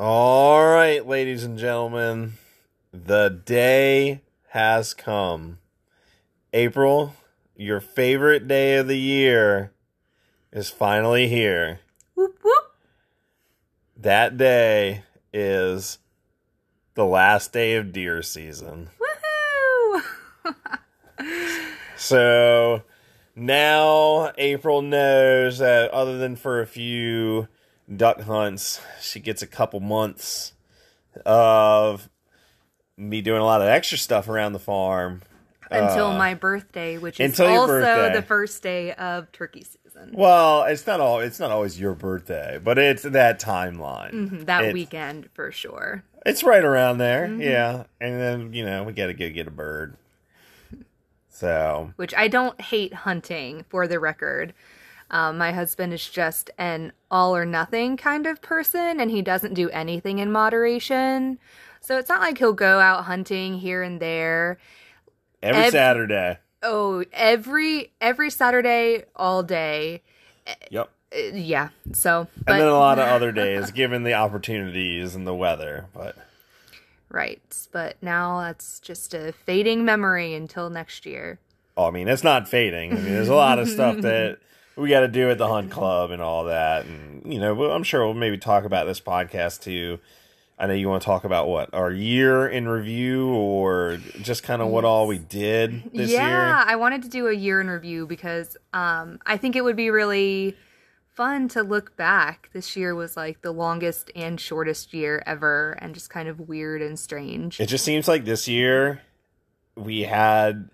All right, ladies and gentlemen, the day has come. April, your favorite day of the year, is finally here. Whoop whoop. That day is the last day of deer season. Woohoo! So now April knows that other than for a few duck hunts, she gets a couple months of me doing a lot of extra stuff around the farm. Until Uh, my birthday, which is also the first day of turkey season. Well, it's not all it's not always your birthday, but it's that timeline. Mhm, that It's- weekend for sure. It's right around there, yeah. And then you know we got to go get a bird. So Which I don't hate hunting, for the record. Um, my husband is just an all or nothing kind of person, and he doesn't do anything in moderation. So it's not like he'll go out hunting here and there. every Ev- Saturday, Oh, every every Saturday, all day. yep. Uh, yeah. So, but and then a lot of other days, given the opportunities and the weather. But right. But now that's just a fading memory until next year. oh, I mean, it's not fading. I mean, there's a lot of stuff that we got to do at the hunt club and all that, and you know, I'm sure we'll maybe talk about this podcast too. I know you want to talk about what our year in review, or just kind of what all we did this yeah, year. Yeah, I wanted to do a year in review because um, I think it would be really fun to look back. This year was like the longest and shortest year ever, and just kind of weird and strange. It just seems like this year we had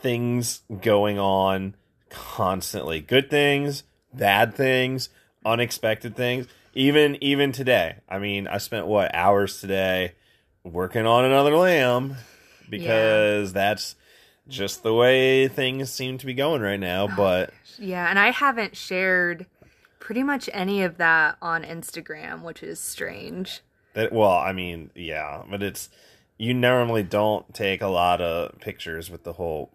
things going on constantly. Good things, bad things, unexpected things. Even even today. I mean, I spent what hours today working on another lamb because that's just the way things seem to be going right now, oh, but Yeah, and I haven't shared pretty much any of that on Instagram, which is strange. That well, I mean, yeah, but it's you normally don't take a lot of pictures with the whole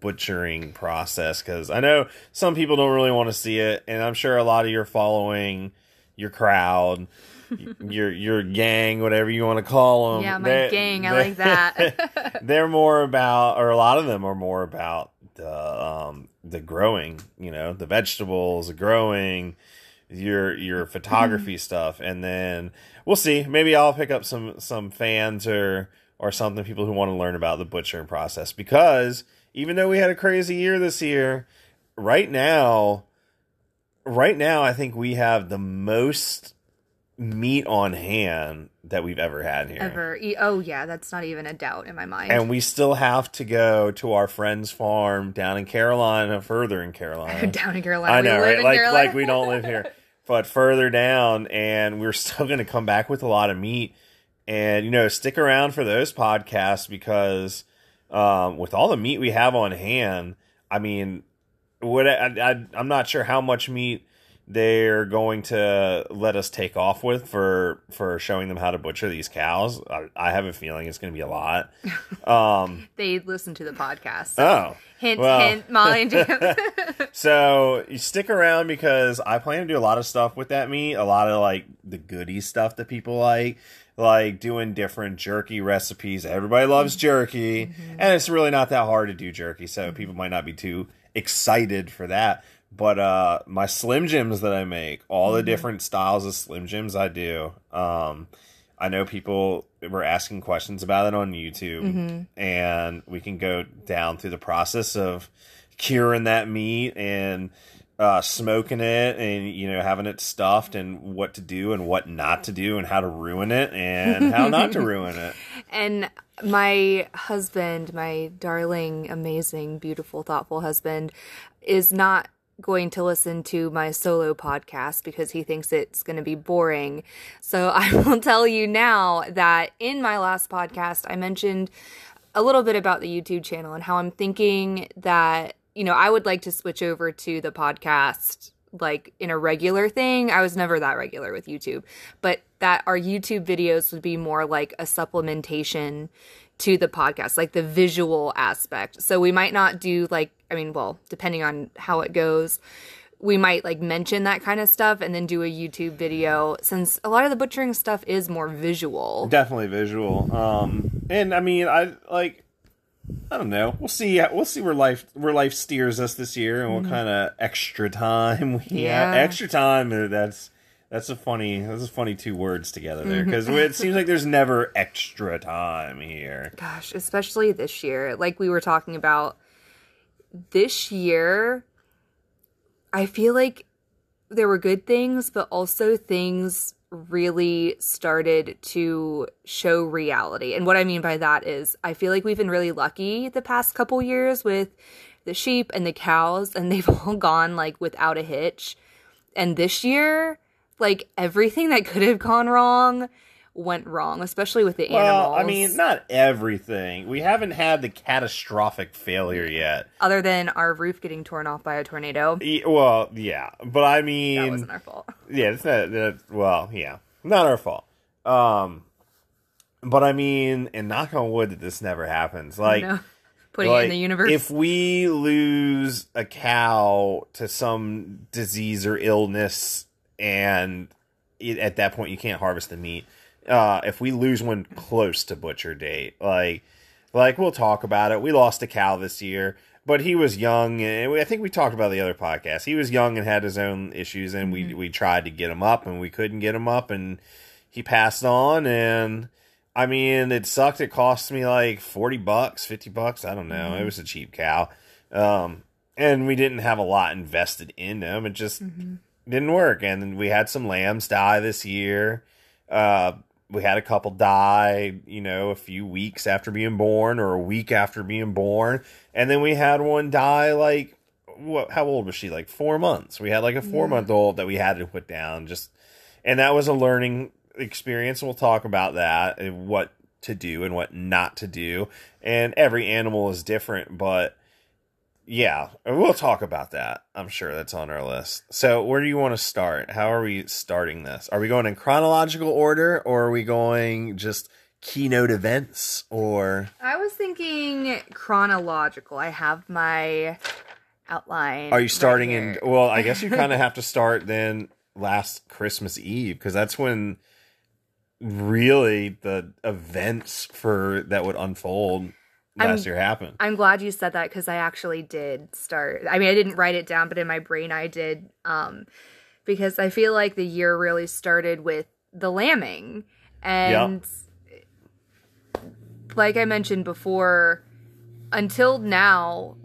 butchering process because I know some people don't really want to see it, and I'm sure a lot of your following, your crowd, your your gang, whatever you want to call them, Yeah, my gang, I like that. they're more about, or a lot of them are more about the um the growing, you know, the vegetables, the growing, your your photography stuff, and then we'll see. Maybe I'll pick up some some fans or or something, people who want to learn about the butchering process because even though we had a crazy year this year, right now, right now I think we have the most meat on hand that we've ever had here. Ever. Oh, yeah, that's not even a doubt in my mind. And we still have to go to our friend's farm down in Carolina, further in Carolina. Down in Carolina. I know, right? Like, Carolina. like we don't live here, but further down, and we're still going to come back with a lot of meat. And you know, stick around for those podcasts because um, with all the meat we have on hand, I mean, what I, I, I'm not sure how much meat they're going to let us take off with for for showing them how to butcher these cows. I, I have a feeling it's going to be a lot. Um, They listen to the podcast. So oh, hint, well. hint, Molly and Jacob. So you stick around because I plan to do a lot of stuff with that meat, a lot of like the goody stuff that people like, like doing different jerky recipes. Everybody loves jerky, and it's really not that hard to do jerky, so people might not be too excited for that. But uh my Slim Jims that I make, all the different styles of Slim Jims I do. Um I know people were asking questions about it on YouTube, and we can go down through the process of curing that meat and uh, smoking it, and you know having it stuffed, and what to do and what not to do, and how to ruin it and how not to ruin it. and my husband, my darling, amazing, beautiful, thoughtful husband, is not going to listen to my solo podcast because he thinks it's going to be boring. So I will tell you now that in my last podcast, I mentioned a little bit about the YouTube channel and how I'm thinking that, you know, I would like to switch over to the podcast like in a regular thing. I was never that regular with YouTube, but that our YouTube videos would be more like a supplementation to the podcast, like the visual aspect. So we might not do like, I mean, well, depending on how it goes, we might like mention that kind of stuff and then do a YouTube video since a lot of the butchering stuff is more visual. Definitely visual. Um, and I mean, I like. I don't know. We'll see. We'll see where life where life steers us this year, and what kind of extra time we Mm-hmm. Yeah. have. Extra time. uh, That's that's a funny. That's a funny two words together there Mm-hmm. because it seems like there's never extra time here. Gosh, especially this year. Like we were talking about this year, I feel like there were good things, but also things really started to show reality. And what I mean by that is I feel like we've been really lucky the past couple years with the sheep and the cows and they've all gone like without a hitch. And this year, like everything that could have gone wrong went wrong, especially with the Well, animals. I mean, not everything. We haven't had the catastrophic failure yet. other than our roof getting torn off by a tornado. E- Well, yeah, but I mean, That wasn't our fault. yeah, it's not that. Well, yeah, not our fault. Um, but I mean, and knock on wood that this never happens. Like, no. Putting like, it in the universe. if we lose a cow to some disease or illness, and it, at that point you can't harvest the meat. Uh, if we lose one close to butcher date, like, like we'll talk about it. We lost a cow this year, but he was young, and we- I think we talked about the other podcast. He was young and had his own issues, and we we tried to get him up, and we couldn't get him up, and he passed on, and. I mean, it sucked. It cost me like 40 bucks, 50 bucks. I don't know. It was a cheap cow. Um, and we didn't have a lot invested in them. It just didn't work. And we had some lambs die this year. Uh, we had a couple die, you know, a few weeks after being born or a week after being born. And then we had one die like, what, how old was she? Like four months. We had like a four month old that we had to put down just, and that was a learning experience. We'll talk about that and what to do and what not to do. And every animal is different, but yeah, we'll talk about that. I'm sure that's on our list. So, where do you want to start? How are we starting this? Are we going in chronological order or are we going just keynote events or I was thinking chronological. I have my outline. are you starting right in well, I guess you kind of have to start then last Christmas Eve because that's when really the events for that would unfold last I'm- year happened. I'm glad you said that because I actually did start. I mean, I didn't write it down, but in my brain I did. Um, because I feel like the year really started with the lambing, and like I mentioned before, until now,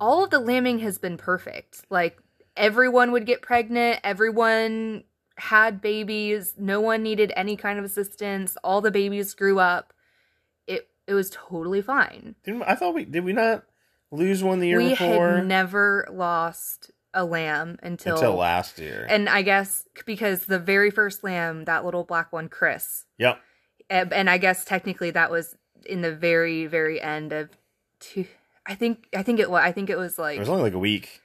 all of the lambing has been perfect. Like everyone would get pregnant, everyone had babies, no one needed any kind of assistance. All the babies grew up. It was totally fine. Didn't, I thought we did we not lose one the year we before had never lost a lamb until, until last year. and I guess because the very first lamb, that little black one, Chris, yep. Eh, and, and I guess technically that was in the very very end of two. I think I think it was I think it was like It was only like a week,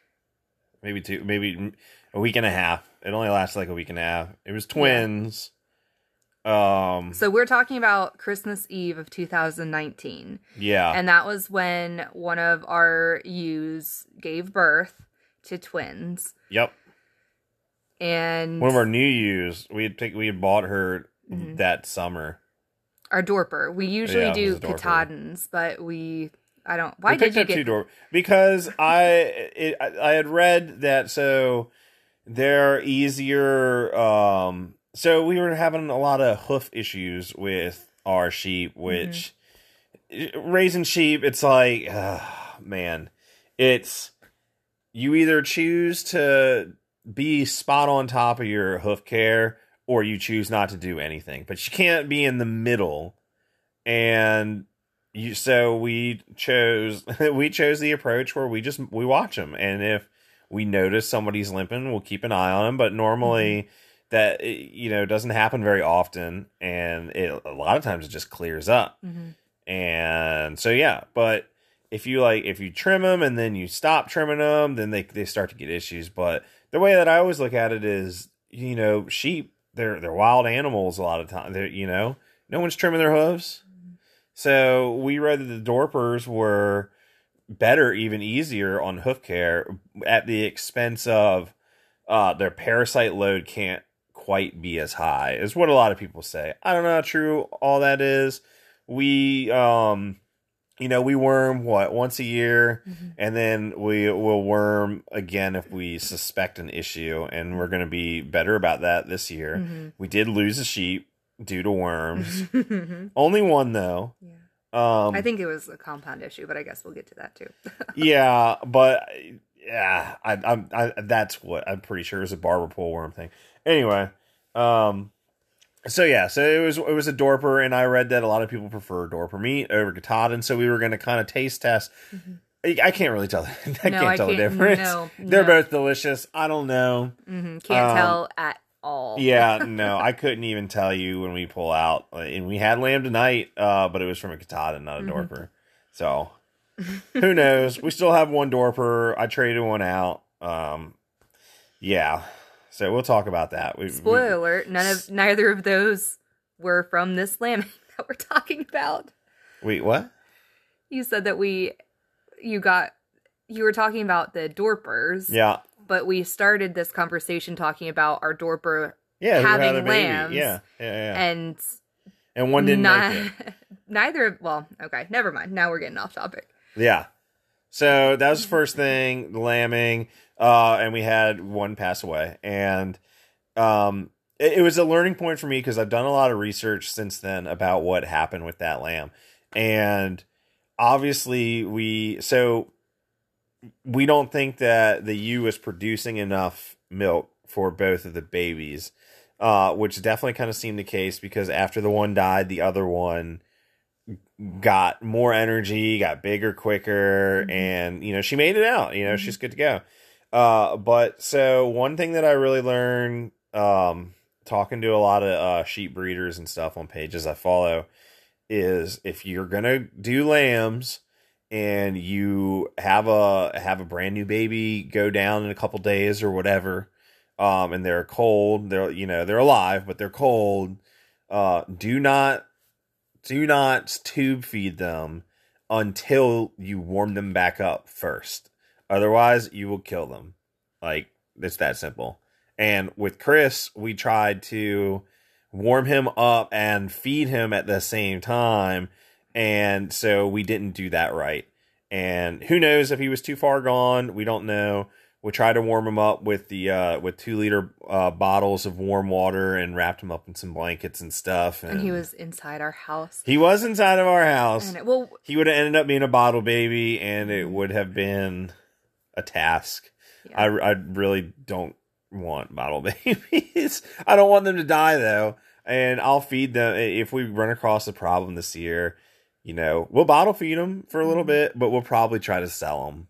maybe two, maybe a week and a half. It only lasted like a week and a half. It was twins. Um. so we're talking about Christmas Eve of 2019. Yeah. And that was when one of our ewes gave birth to twins. yep. And One of our new ewes, we had picked, we had bought her Mhm. that summer. our dorper. We usually Yeah, do. Katahdins, but we I don't why we did picked you up get two door because I it, I I had read that so they're easier. Um, so we were having a lot of hoof issues with our sheep, which raising sheep, it's like, uh, man, it's you either choose to be spot on top of your hoof care or you choose not to do anything, but you can't be in the middle. And you, so we chose, we chose the approach where we just, we watch them. And if we notice somebody's limping, we'll keep an eye on them. But normally, that you know doesn't happen very often and it a lot of times it just clears up. Mhm. and so yeah but if you like if you trim them and then you stop trimming them then they they start to get issues. But the way that i always look at it is you know sheep they're they're wild animals a lot of time. They're you know no one's trimming their hooves. So we read that the dorpers were better, even easier on hoof care at the expense of uh, their parasite load can't quite be as high, is what a lot of people say. I don't know how true all that is. We, um, you know, we worm what once a year, Mm-hmm. and then we will worm again if we suspect an issue, and we're going to be better about that this year. Mm-hmm. We did lose a sheep due to worms. Only one though. Yeah. Um, I think it was a compound issue, but I guess we'll get to that too. yeah, but yeah, I, I'm I, that's what I'm pretty sure it was a barber pole worm thing. Anyway, um, so yeah, so it was it was a dorper, and I read that a lot of people prefer dorper meat over Katahdin, so we were going to kind of taste test. I I can't really tell. I can't Mm-hmm. I tell the can't- difference. no, They're no. both delicious. I don't know. hmm Can't Um, tell at all. Yeah, no, I couldn't even tell you when we pull out. And we had lamb tonight, uh, but it was from a Katahdin, not a Mm-hmm. Dorper. So who knows? We still have one Dorper. I traded one out. Um, yeah. So we'll talk about that. We, Spoiler we- alert: none of neither of those were from this lambing that we're talking about. wait, what? You said that we, you got, you were talking about the Dorpers, Yeah. but we started this conversation talking about our Dorper, Yeah, Having lambs. Yeah, yeah, yeah. And, and one didn't ni- neither. of Well, okay, never mind. Now we're getting off topic. Yeah. So that was the first thing, the lambing, uh, and we had one pass away, and um, it, it was a learning point for me because I've done a lot of research since then about what happened with that lamb, and obviously we so we don't think that the ewe is producing enough milk for both of the babies, uh, which definitely kind of seemed the case because after the one died, the other one got more energy, got bigger quicker, Mhm. and you know she made it out. You know Mhm. she's good to go. Uh, but so one thing that I really learned, um, talking to a lot of uh, sheep breeders and stuff on pages I follow, is if you're gonna do lambs and you have a have a brand new baby go down in a couple days or whatever, um, and they're cold, they're you know they're alive but they're cold. Uh, do not do not tube feed them until you warm them back up first. Otherwise, you will kill them. Like it's that simple. And with Chris, we tried to warm him up and feed him at the same time, and so we didn't do that right. And who knows if he was too far gone? We don't know. We tried to warm him up with the uh, with two liter uh, bottles of warm water and wrapped him up in some blankets and stuff. And he was inside our house. he was inside of our house. And it, well, He would have ended up being a bottle baby, and it would have been a task. Yeah. I, I really don't want bottle babies. I don't want them to die though, and I'll feed them if we run across a problem this year. You know, we'll bottle feed them for a little Mhm. bit, but we'll probably try to sell them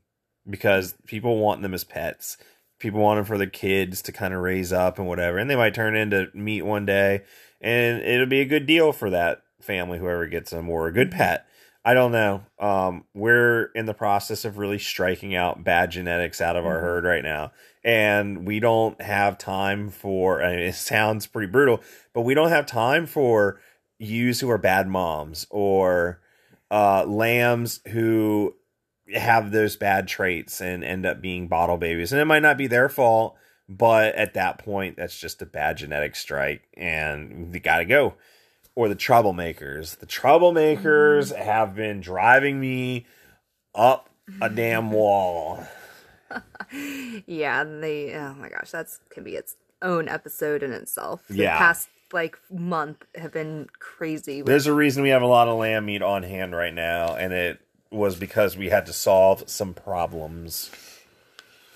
because people want them as pets. People want them for the kids to kind of raise up and whatever, and they might turn into meat one day, and it'll be a good deal for that family, whoever gets them, or a good pet. I don't know. Um, we're in the process of really striking out bad genetics out of our Mhm. herd right now, and we don't have time for. I mean, it sounds pretty brutal, but we don't have time for ewes who are bad moms or uh, lambs who have those bad traits and end up being bottle babies, and it might not be their fault. But at that point, that's just a bad genetic strike, and we got to go or the troublemakers. The troublemakers mm-hmm. have been driving me up a damn wall. yeah, and they. Oh my gosh, that's can be its own episode in itself. The Yeah. past like month have been crazy. There's a reason we have a lot of lamb meat on hand right now, and it was because we had to solve some problems.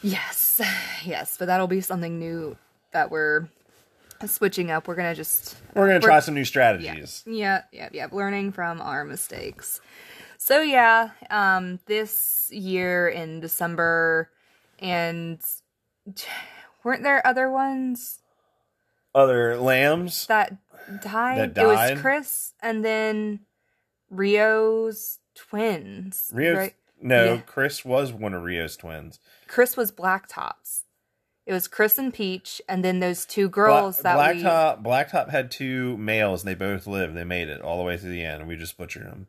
Yes, yes, but that'll be something new that we're switching up. We're gonna just We're gonna try some new strategies. yeah, yeah, yeah. Learning from our mistakes. So yeah, um, this year in December, and weren't there other ones Other lambs. that died? That It was Chris, and then Rio's twins. Rio's right? no, Yeah. Chris was one of Rio's twins. Chris was Blacktops. It was Chris and Peach, and then those two Bla- girls that we. Blacktop Blacktop had two males, and they both lived. They made it all the way to the end, and we just butchered them.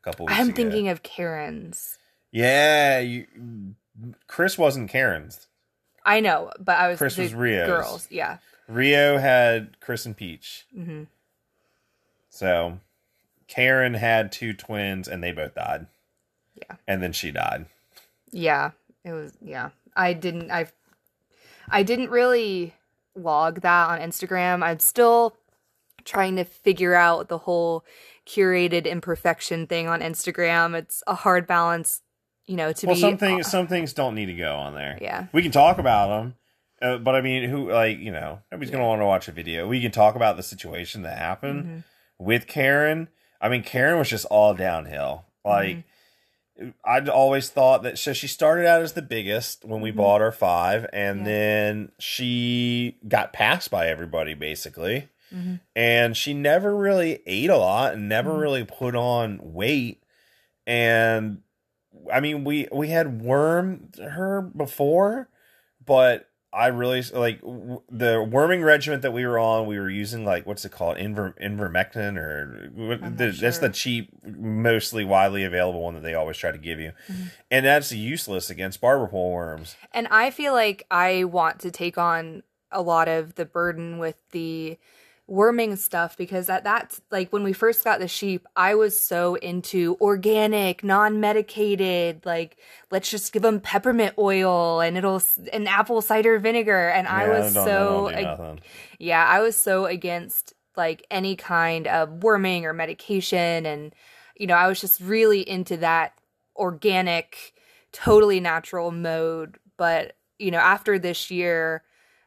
A couple. Weeks I'm ago. thinking of Karen's. Yeah, you, Chris wasn't Karen's. I know, but I was Chris the was Rio's. girls. Yeah. Rio had Chris and Peach. hmm So Karen had two twins and they both died. Yeah. And then she died. Yeah. It was yeah. I didn't I I didn't really log that on Instagram. I'm still trying to figure out the whole curated imperfection thing on Instagram. It's a hard balance, you know, to well, be some things some things don't need to go on there. Yeah. We can talk about them, uh, but I mean, who like you know nobody's gonna want to watch a video. We can talk about the situation that happened Mhm. with Karen. I mean, Karen was just all downhill. Like Mm-hmm. I'd always thought that. So she started out as the biggest when we Mhm. bought our five, and Yeah. then she got passed by everybody basically. Mhm. and she never really ate a lot and never Mhm. really put on weight and i mean we we had wormed her before but i really like w- the worming regiment that we were on we were using like what's it called? Inver, invermectin or what- the, not that's the cheap mostly widely available one that they always try to give you. Mhm. and that's useless against barber pole worms. And I feel like I want to take on a lot of the burden with the worming stuff because at that like when we first got the sheep, I was so into organic, non-medicated, like let's just give them peppermint oil and it'll and apple cider vinegar. And I was don't- so don't ag- yeah, I was so against like any kind of worming or medication. And you know, I was just really into that organic, totally natural mode, but you know, after this year,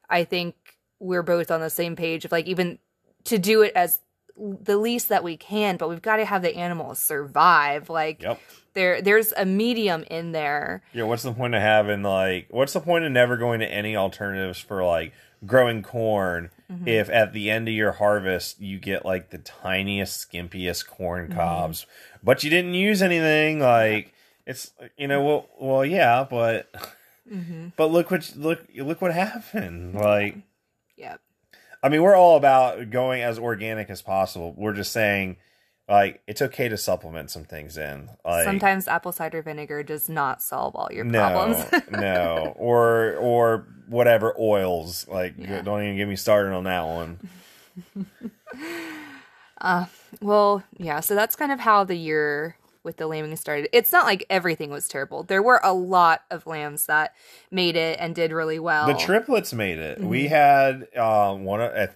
I think we're both on the same page of like even to do it as the least that we can, but we've got to have the animals survive. Like yep there there's a medium in there. Yeah, what's the point of having like what's the point of never going to any alternatives for like growing corn Mm-hmm. if at the end of your harvest you get like the tiniest skimpiest corn Mm-hmm. cobs but you didn't use anything like it's you know well well yeah but Mm-hmm. but look what look look what happened like Yep. I mean we're all about going as organic as possible we're just saying like it's okay to supplement some things in like Sometimes apple cider vinegar does not solve all your no, problems. no, or or whatever oils. Like, Yeah. don't even get me started on that one. Uh, well, yeah, so that's kind of how the year with the lambing started. It's not like everything was terrible. There were a lot of lambs that made it and did really well. The triplets made it. Mm-hmm. We had um one. of-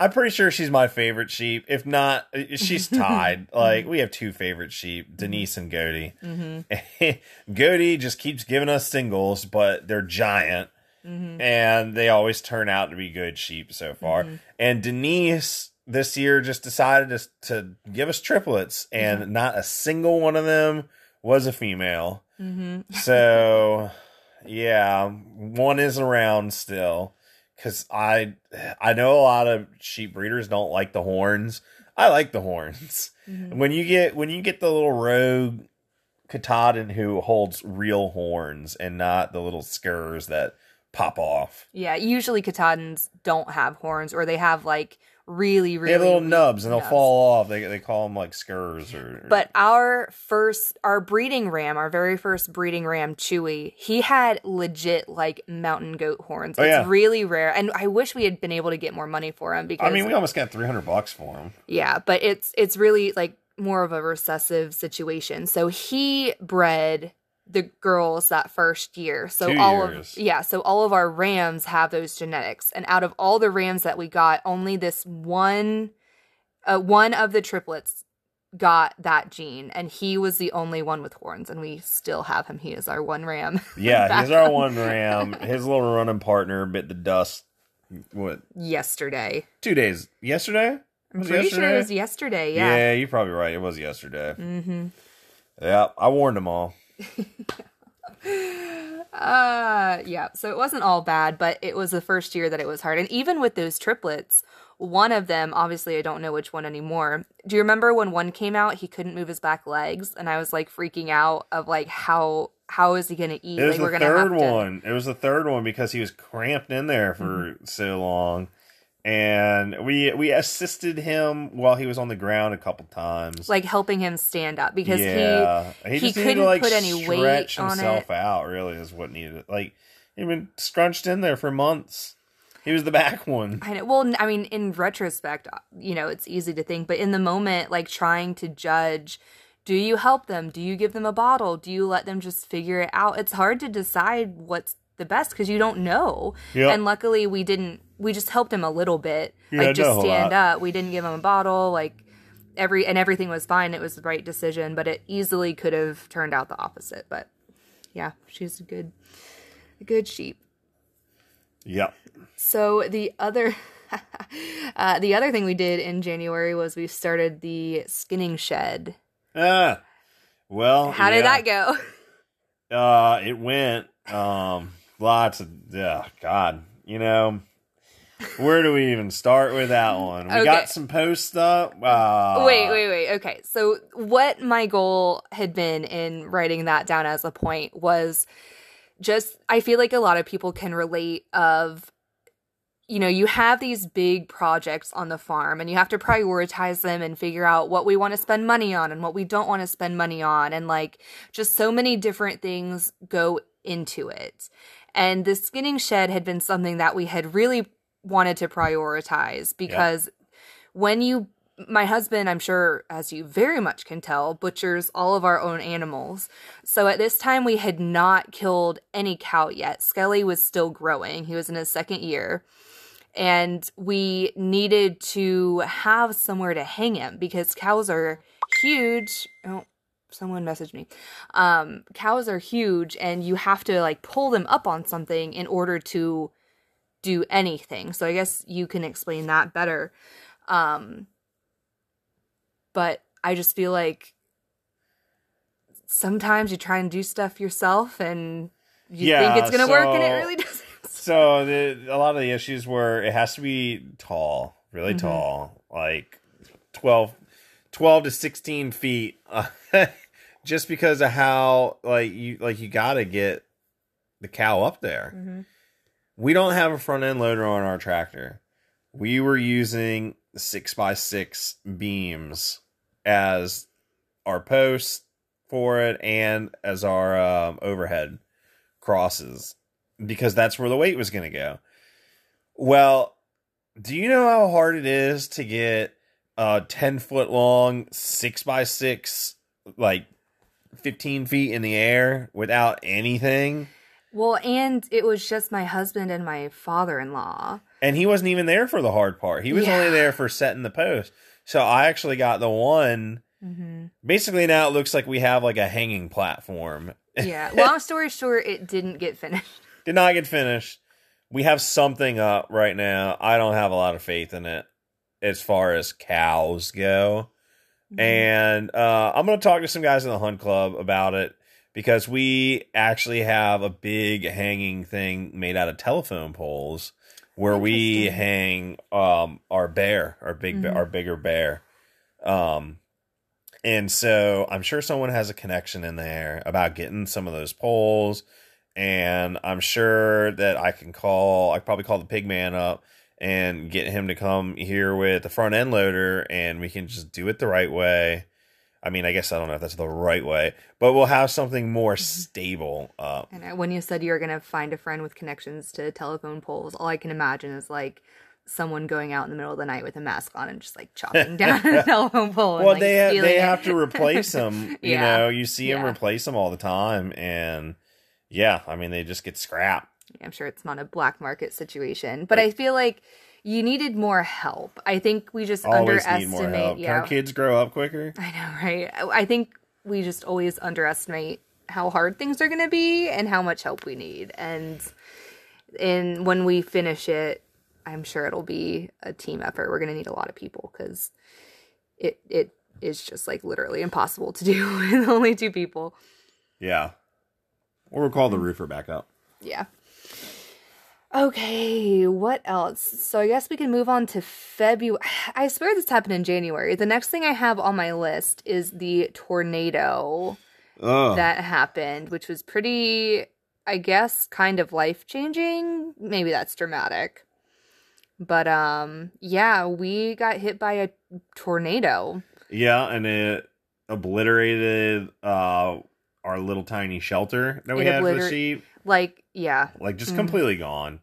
I'm pretty sure she's my favorite sheep. If not, uh, she's tied. like we have two favorite sheep, Denise and Goaty. Mm-hmm. Goaty just keeps giving us singles, but they're giant. Mm-hmm. and they always turn out to be good sheep so far. And Denise this year just decided to to give us triplets, and Mm-hmm. not a single one of them was a female. hmm So yeah, one is around still because I I know a lot of sheep breeders don't like the horns. I like the horns. Mhm. When you get when you get the little rogue Katahdin who holds real horns and not the little scurs that pop off. Yeah, usually Katahdins don't have horns or they have like really, really They have little weak nubs and they'll nubs. fall off. They they call them like scurs or. But our first, our breeding ram, our very first breeding ram, Chewy, he had legit like mountain goat horns. Oh, it's yeah. really rare, and I wish we had been able to get more money for him because I mean, we almost got three hundred bucks for him. yeah, but it's it's really like more of a recessive situation. So he bred the girls that first year. So Two all years. of yeah, so all of our rams have those genetics. And out of all the rams that we got, only this one uh, one of the triplets got that gene and he was the only one with horns and we still have him. He is our one ram. Yeah, he's our one ram. His little running partner bit the dust. What? yesterday. Two days. Yesterday. I'm Was pretty sure it was yesterday, Yeah. yeah. you're probably right. It was yesterday. Mm-hmm. Yeah, I warned them all. Uh yeah, so it wasn't all bad, but it was the first year that it was hard. And even with those triplets, one of them, obviously I don't know which one anymore. Do you remember when one came out, he couldn't move his back legs and I was like freaking out of like how how is he going to eat? It was like the third one. It was the third one because he was cramped in there for Mm-hmm. so long. And we we assisted him while he was on the ground a couple times. like helping him stand up because yeah, he just needed couldn't to, like, put any weight stretch on himself it. out. Really, is what needed. Like he'd been scrunched in there for months. He was the back one. I know. Well, I mean, in retrospect, uh, you know, it's easy to think, but in the moment, like trying to judge, do you help them? Do you give them a bottle? Do you let them just figure it out? It's hard to decide what's the best because you don't know. Yep. And luckily, we didn't. We just helped him a little bit, Yeah, like just stand up. We didn't give him a bottle, like every and everything was fine. It was the right decision, but it easily could have turned out the opposite. But yeah, she's a good, a good sheep. Yep. So the other uh, the other thing we did in January was we started the skinning shed. Ah, well, How did that go? Uh, it went um lots of yeah, God, you know. Where do we even start with that one? We Okay. got some posts up. Uh, wait, wait, wait. Okay. So what my goal had been in writing that down as a point was just I feel like a lot of people can relate of you know, you have these big projects on the farm and you have to prioritize them and figure out what we want to spend money on and what we don't want to spend money on. And like just so many different things go into it. And the skinning shed had been something that we had really wanted to prioritize because when you my husband, I'm sure, as you very much can tell, butchers all of our own animals. So at this time, we had not killed any cow yet. Skelly was still growing. He was in his second year. And we needed to have somewhere to hang him because cows are huge. Oh, someone messaged me. Um, cows are huge, and you have to like pull them up on something in order to do anything. So I guess you can explain that better. Um, but I just feel like sometimes you try and do stuff yourself and you Yeah, think it's going to work and it really doesn't. So the, a lot of the issues were it has to be tall, really Mm-hmm. tall, like 12, 12 to sixteen feet, just because of how like you like you got to get the cow up there. Mm-hmm. We don't have a front end loader on our tractor. We were using six by six beams as our posts for it and as our um, overhead crosses because that's where the weight was going to go. Well, do you know how hard it is to get a 10 foot long, six by six, like 15 feet in the air without anything? Well, and it was just my husband and my father in law. And he wasn't even there for the hard part. He was Yeah. only there for setting the post. So I actually got the one. Mm-hmm. Basically, now it looks like we have like a hanging platform. Yeah. Long story short, it didn't get finished. Did not get finished. We have something up right now. I don't have a lot of faith in it as far as cows go. And uh, I'm going to talk to some guys in the hunt club about it because we actually have a big hanging thing made out of telephone poles where we hang um, our bear, our big, Mhm. our bigger bear. Um, and so I'm sure someone has a connection in there about getting some of those poles. And I'm sure that I can call, I probably call the pig man up and get him to come here with the front end loader and we can just do it the right way. I mean, I guess I don't know if that's the right way, but we'll have something more mm-hmm. stable up. And when you said you were going to find a friend with connections to telephone poles, all I can imagine is like someone going out in the middle of the night with a mask on and just like chopping down a telephone pole. and, Well, like, they have, they it. have to replace them. You know, you see them replace them all the time, and yeah, I mean, they just get scrapped. I'm sure it's not a black market situation, but I feel like you needed more help. I think we just Always need underestimate. more help. Can Yeah, our kids grow up quicker? I know, right? I I think we just always underestimate how hard things are going to be and how much help we need. And and when we finish it, I'm sure it'll be a team effort. We're going to need a lot of people because it it is just like literally impossible to do with only two people. Yeah. Or we'll call the roofer back up. Yeah. Okay, what else? So I guess we can move on to February. I swear this happened in January. The next thing I have on my list is the tornado Oh, that happened, which was pretty, I guess, kind of life changing. Maybe that's dramatic. But um yeah, we got hit by a tornado. Yeah, and it obliterated uh our little tiny shelter that we It had for the sheep. Like, yeah. Like just Mhm. completely gone.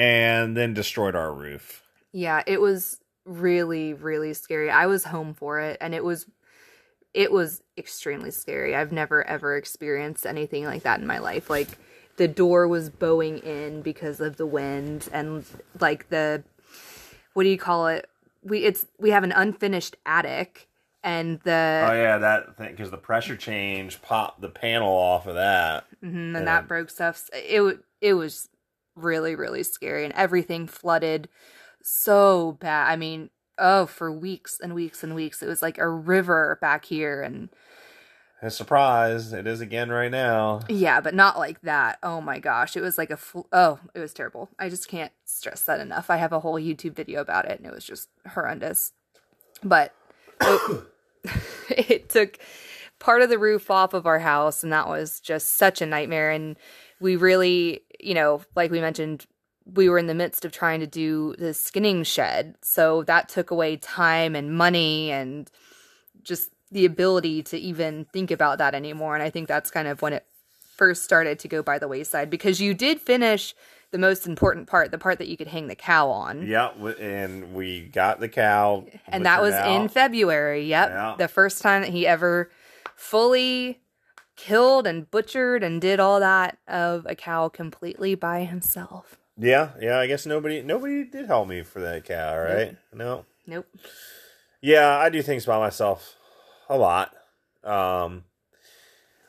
And then destroyed our roof. Yeah, it was really really scary. I was home for it and it was it was extremely scary. I've never ever experienced anything like that in my life. Like the door was bowing in because of the wind and like the what do you call it? We it's we have an unfinished attic and the Oh yeah, that thing because the pressure change popped the panel off of that. Mhm, and Yeah. that broke stuff. It it was really really scary, and everything flooded so bad. I mean, oh, for weeks and weeks and weeks, it was like a river back here, and A surprise! It is again right now. yeah, but not like that. Oh my gosh, it was like a fl- oh, it was terrible. I just can't stress that enough. I have a whole YouTube video about it, and it was just horrendous. But it, it took part of the roof off of our house, and that was just such a nightmare. And we really, you know, like we mentioned, we were in the midst of trying to do the skinning shed, so that took away time and money and just the ability to even think about that anymore. And I think that's kind of when it first started to go by the wayside because you did finish the most important part, the part that you could hang the cow on. Yeah, w- and we got the cow, and that was butchered in. February. Yep. Yeah. The first time that he ever fully killed and butchered and did all that of a cow completely by himself. Yeah, yeah. I guess nobody nobody did help me for that cow, right? No. Nope. Yeah, I do things by myself a lot. Um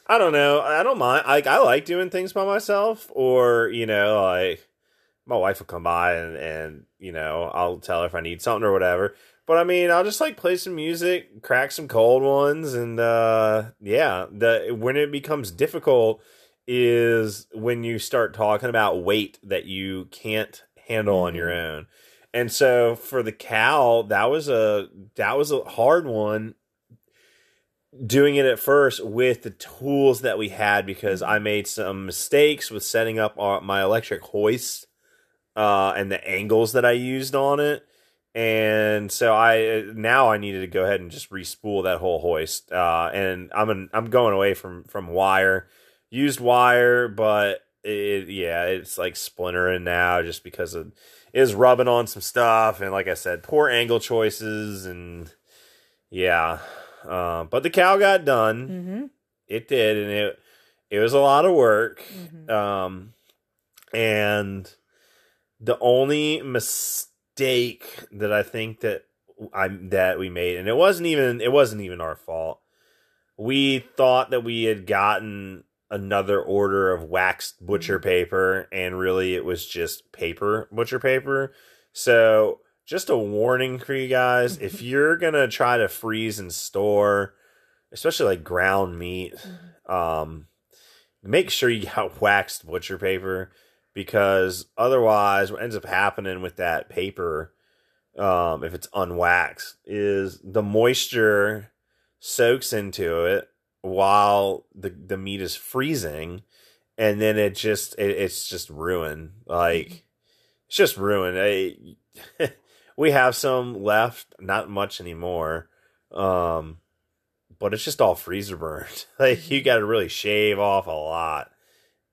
I don't know. I don't mind. Like I like doing things by myself or, you know, like my wife will come by and and, you know, I'll tell her if I need something or whatever. But I mean, I'll just like play some music, crack some cold ones and uh yeah, the when it becomes difficult is when you start talking about weight that you can't handle on your own. And so for the cow, that was a that was a hard one doing it at first with the tools that we had because I made some mistakes with setting up my electric hoist uh, and the angles that I used on it. And so I now I needed to go ahead and just respool that whole hoist. Uh, and I'm an, I'm going away from from wire, used wire, but it yeah it's like splintering now just because of is rubbing on some stuff and like I said, poor angle choices and yeah. Uh, but the cow got done. Mm-hmm. It did, and it it was a lot of work. Mhm. Um, and the only mistake that I think that I that we made, and it wasn't even it wasn't even our fault. We thought that we had gotten another order of waxed butcher paper, and really it was just paper butcher paper. So just a warning for you guys: if you're gonna try to freeze and store, especially like ground meat, um, make sure you got waxed butcher paper because otherwise what ends up happening with that paper um if it's unwaxed is the moisture soaks into it while the the meat is freezing and then it just it, it's just ruined. Like it's just ruined. I, we have some left not much anymore um but it's just all freezer burned. Like you got to really shave off a lot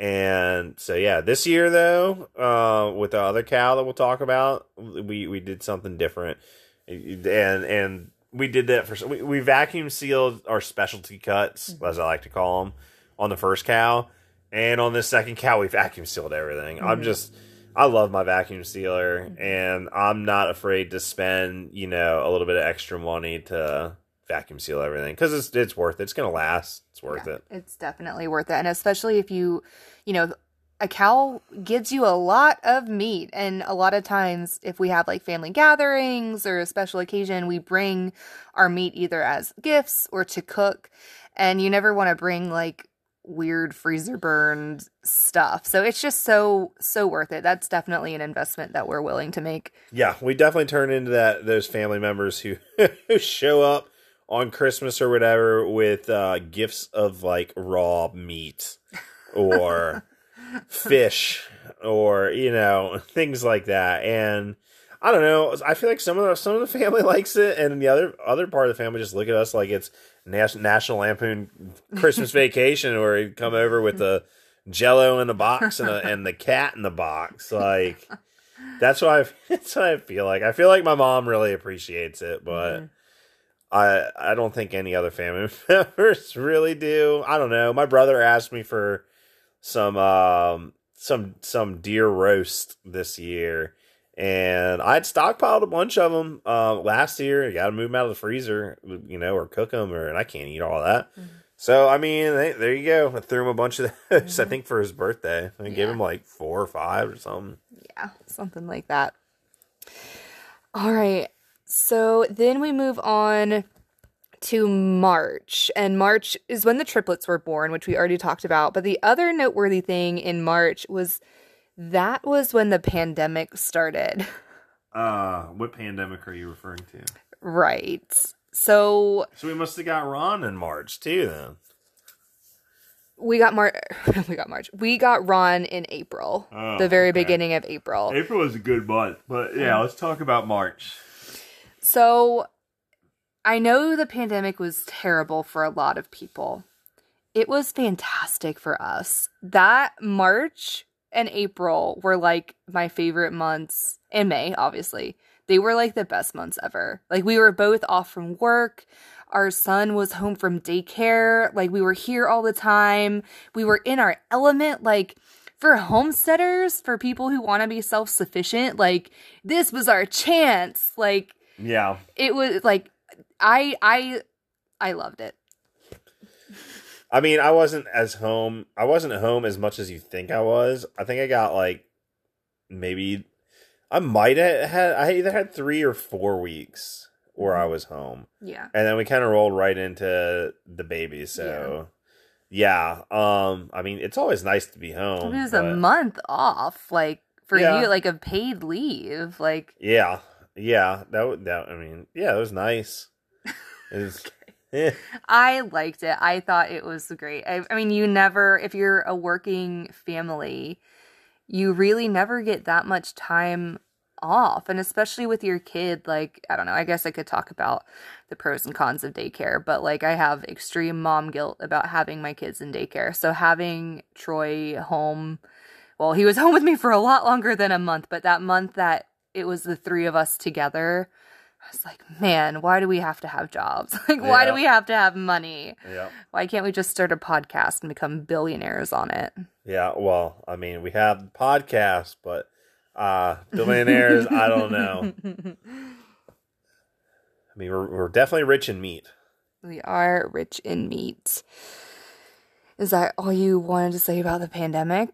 and so yeah, this year though, uh, with the other cow that we'll talk about, we we did something different, and and we did that for we, we vacuum sealed our specialty cuts, as I like to call them, on the first cow, and on this second cow we vacuum sealed everything. I'm Mhm. just I love my vacuum sealer, and I'm not afraid to spend you know a little bit of extra money to vacuum seal everything because it's it's worth it. It's gonna last. It's worth Yeah, it. It's definitely worth it. And especially if you, you know, a cow gives you a lot of meat. And a lot of times, if we have like family gatherings or a special occasion, we bring our meat either as gifts or to cook. And you never want to bring like weird freezer burned stuff. So it's just so, so worth it. That's definitely an investment that we're willing to make. Yeah, we definitely turn into that those family members who who show up on Christmas or whatever with uh, gifts of like raw meat or fish or you know things like that. And I don't know. I feel like some of the some of the family likes it, and the other other part of the family just look at us like it's Nas- National Lampoon Christmas Vacation, or he'd come over with the Jello in the box and, a, and the cat in the box. Like that's what I that's what I feel like. I feel like my mom really appreciates it, but. Mm-hmm. I I don't think any other family members really do. I don't know. My brother asked me for some um some some deer roast this year, and I'd stockpiled a bunch of them uh, last year. I got to move them out of the freezer, you know, or cook them, or and I can't eat all that. Mm-hmm. So I mean, they, there you go. I threw him a bunch of those. I think for his birthday, I gave him like four or five or something. Yeah, something like that. All right. So then we move on to March, and March is when the triplets were born, which we already talked about. But the other noteworthy thing in March was that was when the pandemic started. Uh, what pandemic are you referring to? Right. So So we must have got Ron in March too, then. we got Mar we got March. We got Ron in April. Oh, the very okay. beginning of April. April was a good month, but yeah, let's talk about March. So I know the pandemic was terrible for a lot of people. It was fantastic for us. That March and April were like my favorite months, and May, obviously. They were like the best months ever. Like, we were both off from work. Our son was home from daycare. Like, we were here all the time. We were in our element. Like, for homesteaders, for people who want to be self sufficient, like, this was our chance. Like, Yeah. it was like I I I loved it. I mean, I wasn't as home. I wasn't at home as much as you think I was. I think I got like maybe I might have had. I either had three or four weeks where I was home, Yeah. and then we kind of rolled right into the baby. So yeah. um, I mean, it's always nice to be home. It was a month off, like for Yeah. you, like a paid leave. Like Yeah, yeah. That would that. I mean, yeah, it was nice. It was, eh. I liked it. I thought it was great. I, I mean, you never, if you're a working family, you really never get that much time off. And especially with your kid, like, I don't know, I guess I could talk about the pros and cons of daycare, but like, I have extreme mom guilt about having my kids in daycare. So having Troy home, well, he was home with me for a lot longer than a month, but that month that it was the three of us together, I was like, man, why do we have to have jobs? Like, why do we have to have money? yeah. Why can't we just start a podcast and become billionaires on it? Yeah, well, I mean, we have podcasts, but uh billionaires, I don't know. I mean, we're we're definitely rich in meat. we are rich in meat. Is that all you wanted to say about the pandemic?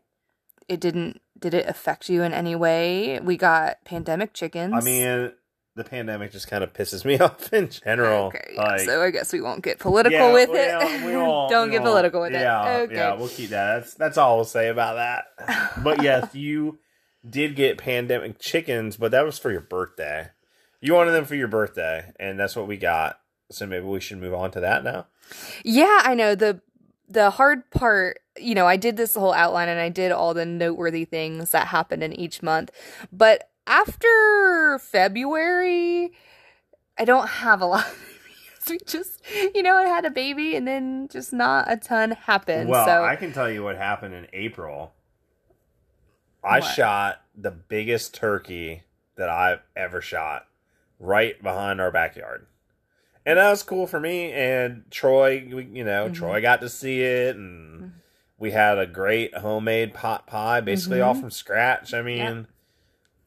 It didn't. Did it affect you in any way? We got pandemic chickens. I mean, the pandemic just kind of pisses me off in general. okay. yeah, Like, so I guess we won't get political yeah, with it. won't- Don't get won't. political with it. Okay. Yeah, we'll keep that. That's that's all we'll say about that. But yes, you did get pandemic chickens, but that was for your birthday. You wanted them for your birthday, and that's what we got. So maybe we should move on to that now. Yeah, I know the the hard part, you know, I did this whole outline and I did all the noteworthy things that happened in each month. But after February, I don't have a lot. Of babies. We just, you know, I had a baby and then just not a ton happened. Well, so I can tell you what happened in April. I What? shot the biggest turkey that I've ever shot right behind our backyard. And that was cool for me and Troy, you know, Mhm. Troy got to see it and we had a great homemade pot pie basically all Mhm. from scratch. I mean, Yeah.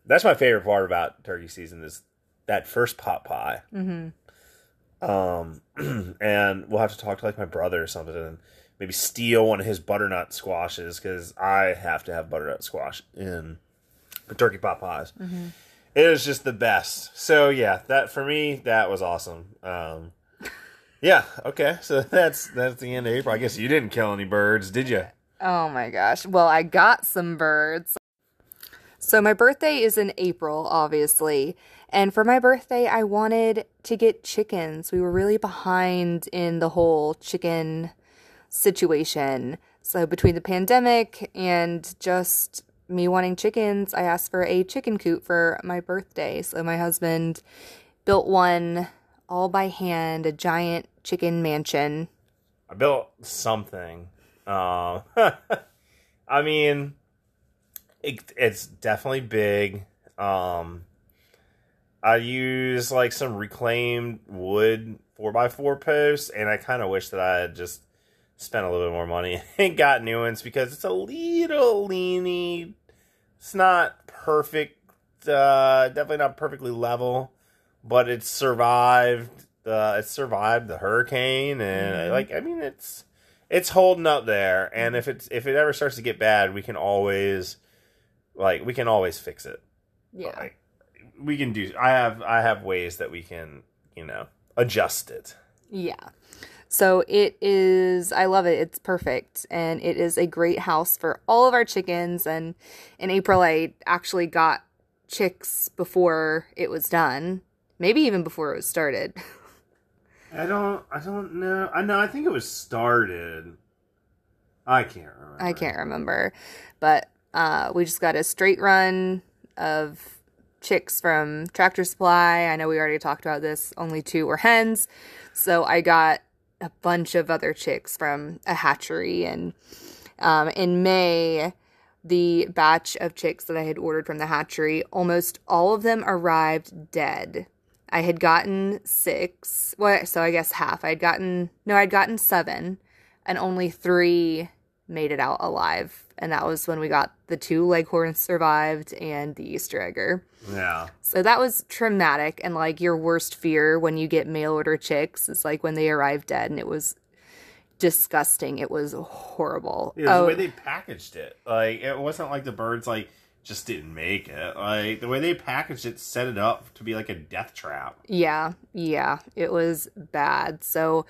that's my favorite part about turkey season is that first pot pie. Mhm. Um, and we'll have to talk to like my brother or something, and maybe steal one of his butternut squashes because I have to have butternut squash in the turkey pot pies. Mhm. It was just the best. So yeah, that for me that was awesome. Um, yeah, okay, so that's that's the end of April. I guess you didn't kill any birds, did you? Oh my gosh. Well, I got some birds. So my birthday is in April, obviously. And for my birthday, I wanted to get chickens. We were really behind in the whole chicken situation. So between the pandemic and just me wanting chickens, I asked for a chicken coop for my birthday. So my husband built one all by hand, a giant chicken mansion. I built something. Uh, I mean, it, it's definitely big. Um, I use like some reclaimed wood four by four posts, and I kind of wish that I had just spent a little bit more money and got new ones because it's a little leany. It's not perfect, uh, definitely not perfectly level, but it's survived. Uh, it survived the hurricane, and Mhm. like I mean, it's it's holding up there. And if it's if it ever starts to get bad, we can always like we can always fix it. Yeah. Like, we can do. I have I have ways that we can you know adjust it. Yeah. So it is, I love it. It's perfect. And it is a great house for all of our chickens. And in April, I actually got chicks before it was done, maybe even before it was started. I don't. I don't know. I know. I think it was started. I can't remember. I can't remember. But uh, we just got a straight run of chicks from Tractor Supply. I know we already talked about this. Only two were hens. So I got a bunch of other chicks from a hatchery. And um, in May, the batch of chicks that I had ordered from the hatchery, almost all of them arrived dead. I had gotten six. Well, so I guess half. I had gotten, no, I'd gotten seven, and only three made it out alive. And that was when we got the two leghorns survived and the Easter egger. Yeah. So that was traumatic and like your worst fear when you get mail order chicks is like when they arrive dead and it was disgusting. It was horrible. It was oh, the way oh. they packaged it. Like it wasn't like the birds like just didn't make it. Like the way they packaged it set it up to be like a death trap. yeah, yeah, it was bad. So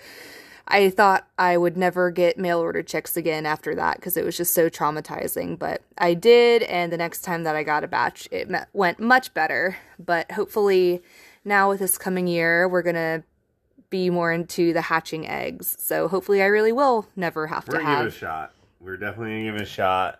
I thought I would never get mail order chicks again after that because it was just so traumatizing. But I did, and the next time that I got a batch, it went much better. But hopefully, now with this coming year, we're gonna be more into the hatching eggs. So hopefully, I really will never have We're to gonna give it a shot. We're definitely gonna give it a shot.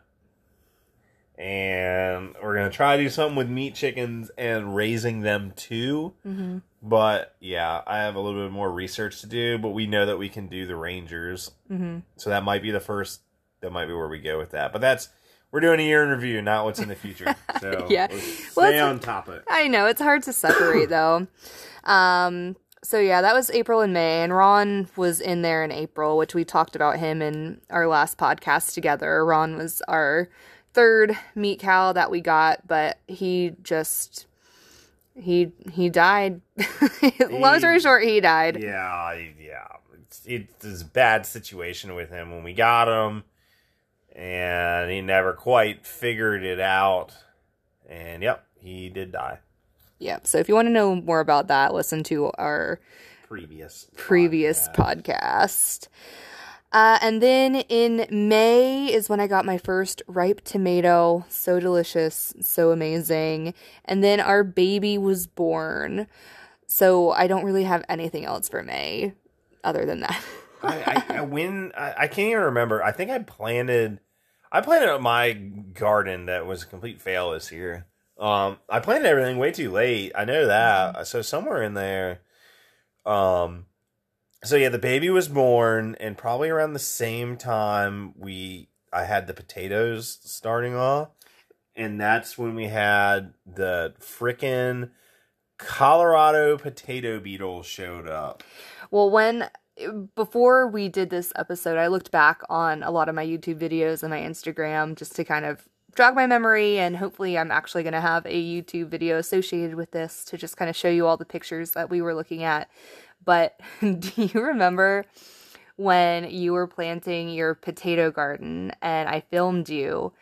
And we're gonna try to do something with meat chickens and raising them too. hmm But yeah, I have a little bit more research to do, but we know that we can do the Rangers. hmm So that might be the first that might be where we go with that. But that's we're doing a year in review, not what's in the future. So Yeah. stay Well, on topic. I know it's hard to separate though. Um, so yeah, that was April and May, and Ron was in there in April, which we talked about him in our last podcast together. Ron was our third meat cow that we got, but he just he he died. Long story short, he died. Yeah, yeah. It's, it's a bad situation with him when we got him, and he never quite figured it out. And yep, he did die. Yep. So if you want to know more about that, listen to our Previous, previous podcast. podcast. Uh, and then in May is when I got my first ripe tomato. So delicious, so amazing. And then our baby was born. So I don't really have anything else for May other than that. I, I, I when I, I can't even remember. I think I planted. I planted my garden that was a complete fail this year. Um, I planted everything way too late. I know that. So somewhere in there, um, so yeah, the baby was born, and probably around the same time we I had the potatoes starting off, and that's when we had the frickin' Colorado potato beetle showed up. Well, when before we did this episode, I looked back on a lot of my YouTube videos and my Instagram just to kind of jog my memory and hopefully I'm actually going to have a YouTube video associated with this to just kind of show you all the pictures that we were looking at. But do you remember when you were planting your potato garden and I filmed you?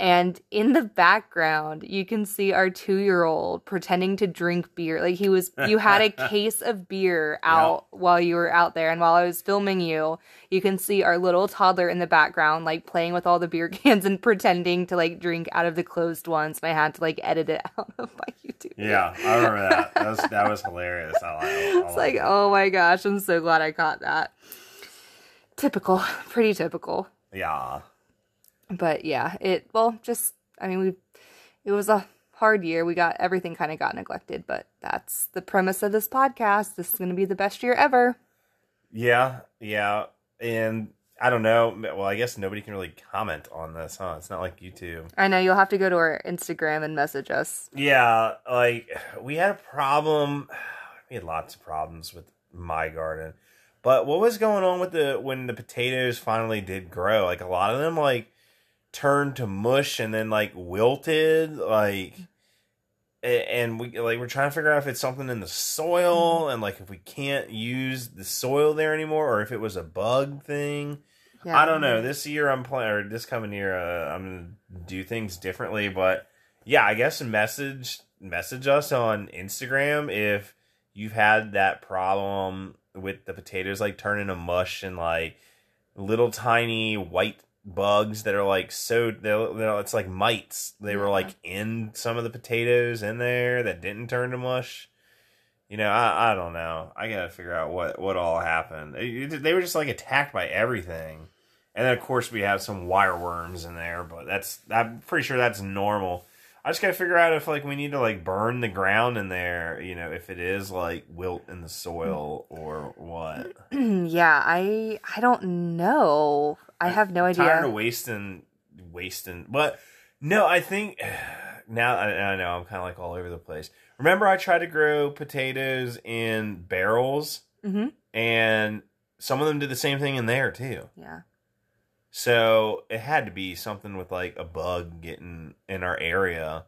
And in the background, you can see our two year old pretending to drink beer. Like he was, you had a case of beer out while you were out there. And while I was filming you, you can see our little toddler in the background, like playing with all the beer cans and pretending to like drink out of the closed ones. And I had to like edit it out of my YouTube. Yeah, I remember that. That was that was hilarious. I like. I It's like, oh my gosh, I'm so glad I caught that. Typical, pretty typical. yeah, But yeah, it, well, just, I mean, we it was a hard year. We got everything kind of got neglected, but that's the premise of this podcast. This is going to be the best year ever. Yeah, yeah, and I don't know. Well, I guess nobody can really comment on this, huh? It's not like YouTube. I know you'll have to go to our Instagram and message us. Yeah, like we had a problem. We had lots of problems with my garden, but what was going on with the when the potatoes finally did grow? Like a lot of them, like turned to mush and then like wilted, like. And we like we're trying to figure out if it's something in the soil and like if we can't use the soil there anymore or if it was a bug thing. Yeah. I don't know. This year I'm playing, or this coming year uh, I'm gonna do things differently. But yeah, I guess message message us on Instagram if you've had that problem with the potatoes like turning to mush and like little tiny white bugs that are like so they're, they're, it's like mites. They were like in some of the potatoes in there that didn't turn to mush. You know, I, I don't know. I gotta figure out what what all happened. It, it, they were just like attacked by everything, and then of course we have some wire worms in there. But that's I'm pretty sure that's normal. I just gotta figure out if like we need to like burn the ground in there. You know, if it is like wilt in the soil or what. yeah, I I don't know. I have no idea. Tired of wasting wasting, but no, I think now I, I know I'm kind of like all over the place. Remember, I tried to grow potatoes in barrels, mm-hmm. and some of them did the same thing in there too. Yeah. So it had to be something with like a bug getting in our area.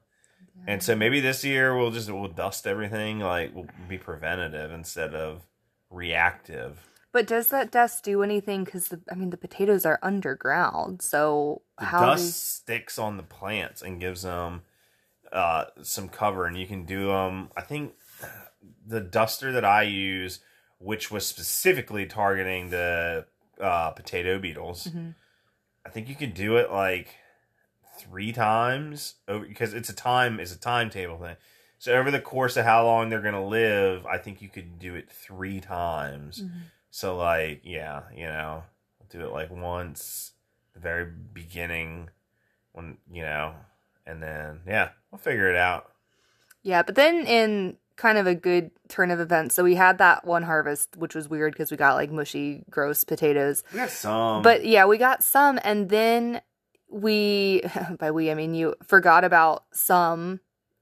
Yeah. And so maybe this year we'll just we'll dust everything like we'll be preventative instead of reactive. But does that dust do anything? Because I mean, the potatoes are underground, so how the how dust sticks on the plants and gives them uh, some cover, and you can do them. I think the duster that I use, which was specifically targeting the uh, potato beetles, mm-hmm. I think you could do it like three times over because it's a time it's a timetable thing. So over the course of how long they're gonna live, I think you could do it three times. Mm-hmm. So like, yeah, you know, do it like once, the very beginning, when you know, and then yeah, we'll figure it out. Yeah, but then in kind of a good turn of events, so we had that one harvest, which was weird because we got like mushy, gross potatoes. We got some, but yeah, we got some, and then we, by we I mean you, forgot about some,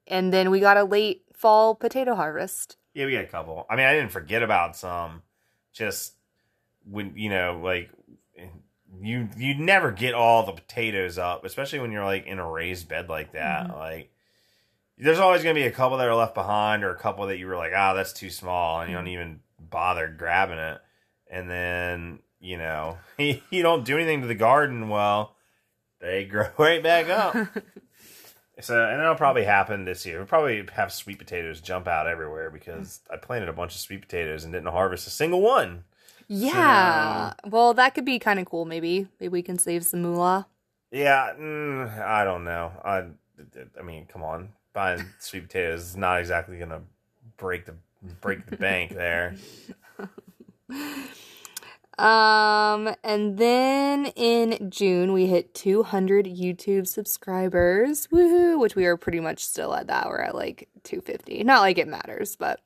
and then we got a late fall potato harvest. Yeah, we got a couple. I mean, I didn't forget about some. Just when you know, like you you never get all the potatoes up, especially when you're like in a raised bed like that. Mm-hmm. Like there's always gonna be a couple that are left behind or a couple that you were like, ah, oh, that's too small, and you don't mm-hmm. even bother grabbing it. And then you know you don't do anything to the garden. Well, they grow right back up. so and that'll probably happen this year. We'll probably have sweet potatoes jump out everywhere because I planted a bunch of sweet potatoes and didn't harvest a single one. Yeah. So, well, that could be kind of cool. Maybe maybe we can save some moolah. Yeah, mm, I don't know. I, I mean, come on, buying sweet potatoes is not exactly gonna break the break the bank there. Um, and then in June we hit 200 YouTube subscribers. Woohoo! Which we are pretty much still at that. We're at like 250. Not like it matters, but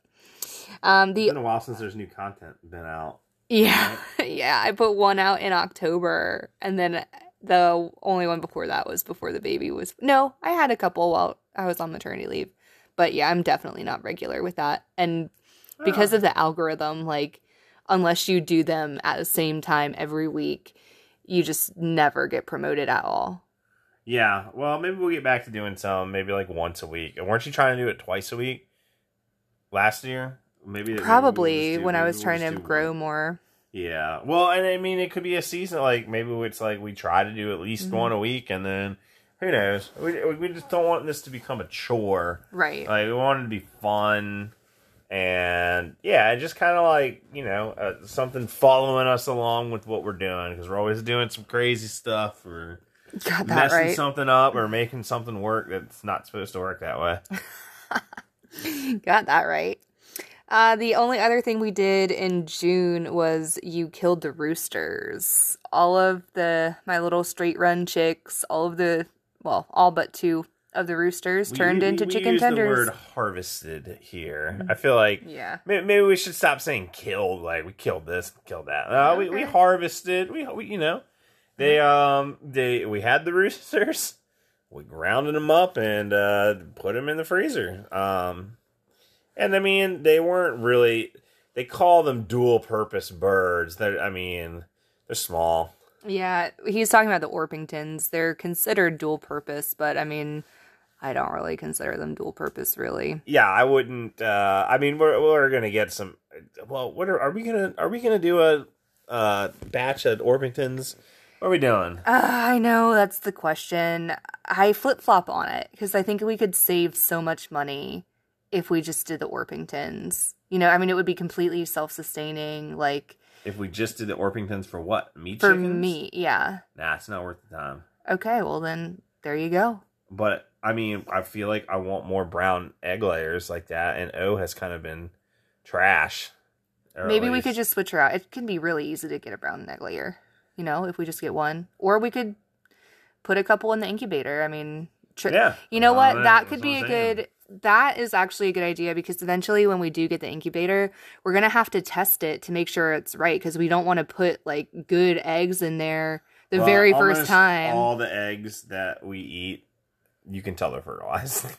um, the it's been a while since there's new content been out. Yeah, yeah. I put one out in October, and then the only one before that was before the baby was. No, I had a couple while I was on maternity leave, but yeah, I'm definitely not regular with that. And because oh. of the algorithm, like unless you do them at the same time every week, you just never get promoted at all. Yeah, well, maybe we'll get back to doing some, maybe like once a week. And weren't you trying to do it twice a week last year? Maybe probably when I was trying to grow one. more. Yeah, well, and I mean, it could be a season. Like maybe it's like we try to do at least mm-hmm. one a week, and then who knows? We we just don't want this to become a chore, right? Like we want it to be fun, and yeah, just kind of like you know uh, something following us along with what we're doing because we're always doing some crazy stuff or messing right. something up or making something work that's not supposed to work that way. Got that right. Uh, the only other thing we did in June was you killed the roosters. All of the my little straight run chicks, all of the well, all but two of the roosters We- turned we- into we chicken use tenders. The word harvested here. I feel like Yeah. Maybe, maybe we should stop saying killed. Like we killed this, killed that. Uh, we, we harvested. We, we you know they um they we had the roosters. We grounded them up and uh, put them in the freezer. Um, and I mean they weren't really. They call them dual purpose birds. That I mean they're small. Yeah, he's talking about the Orpingtons. They're considered dual purpose, but I mean, I don't really consider them dual purpose, really. Yeah, I wouldn't. Uh, I mean, we're we're gonna get some. Well, what are, are we gonna are we gonna do a uh, batch of Orpingtons? What are we doing? Uh, I know that's the question. I flip flop on it because I think we could save so much money if we just did the Orpingtons. You know, I mean, it would be completely self sustaining. Like If we just did the Orpingtons for what? Meat for chickens? me, yeah. Nah, it's not worth the time. Okay, well then there you go. But I mean, I feel like I want more brown egg layers like that, and O has kind of been trash. Maybe we could just switch her out. It can be really easy to get a brown egg layer, you know, if we just get one. Or we could put a couple in the incubator. I mean, tr- Yeah. you know what? that- That could be a good. That is actually a good idea because eventually, when we do get the incubator, we're gonna have to test it to make sure it's right because we don't want to put like good eggs in there the Well, very first time. All the eggs that we eat, you can tell they're fertilized.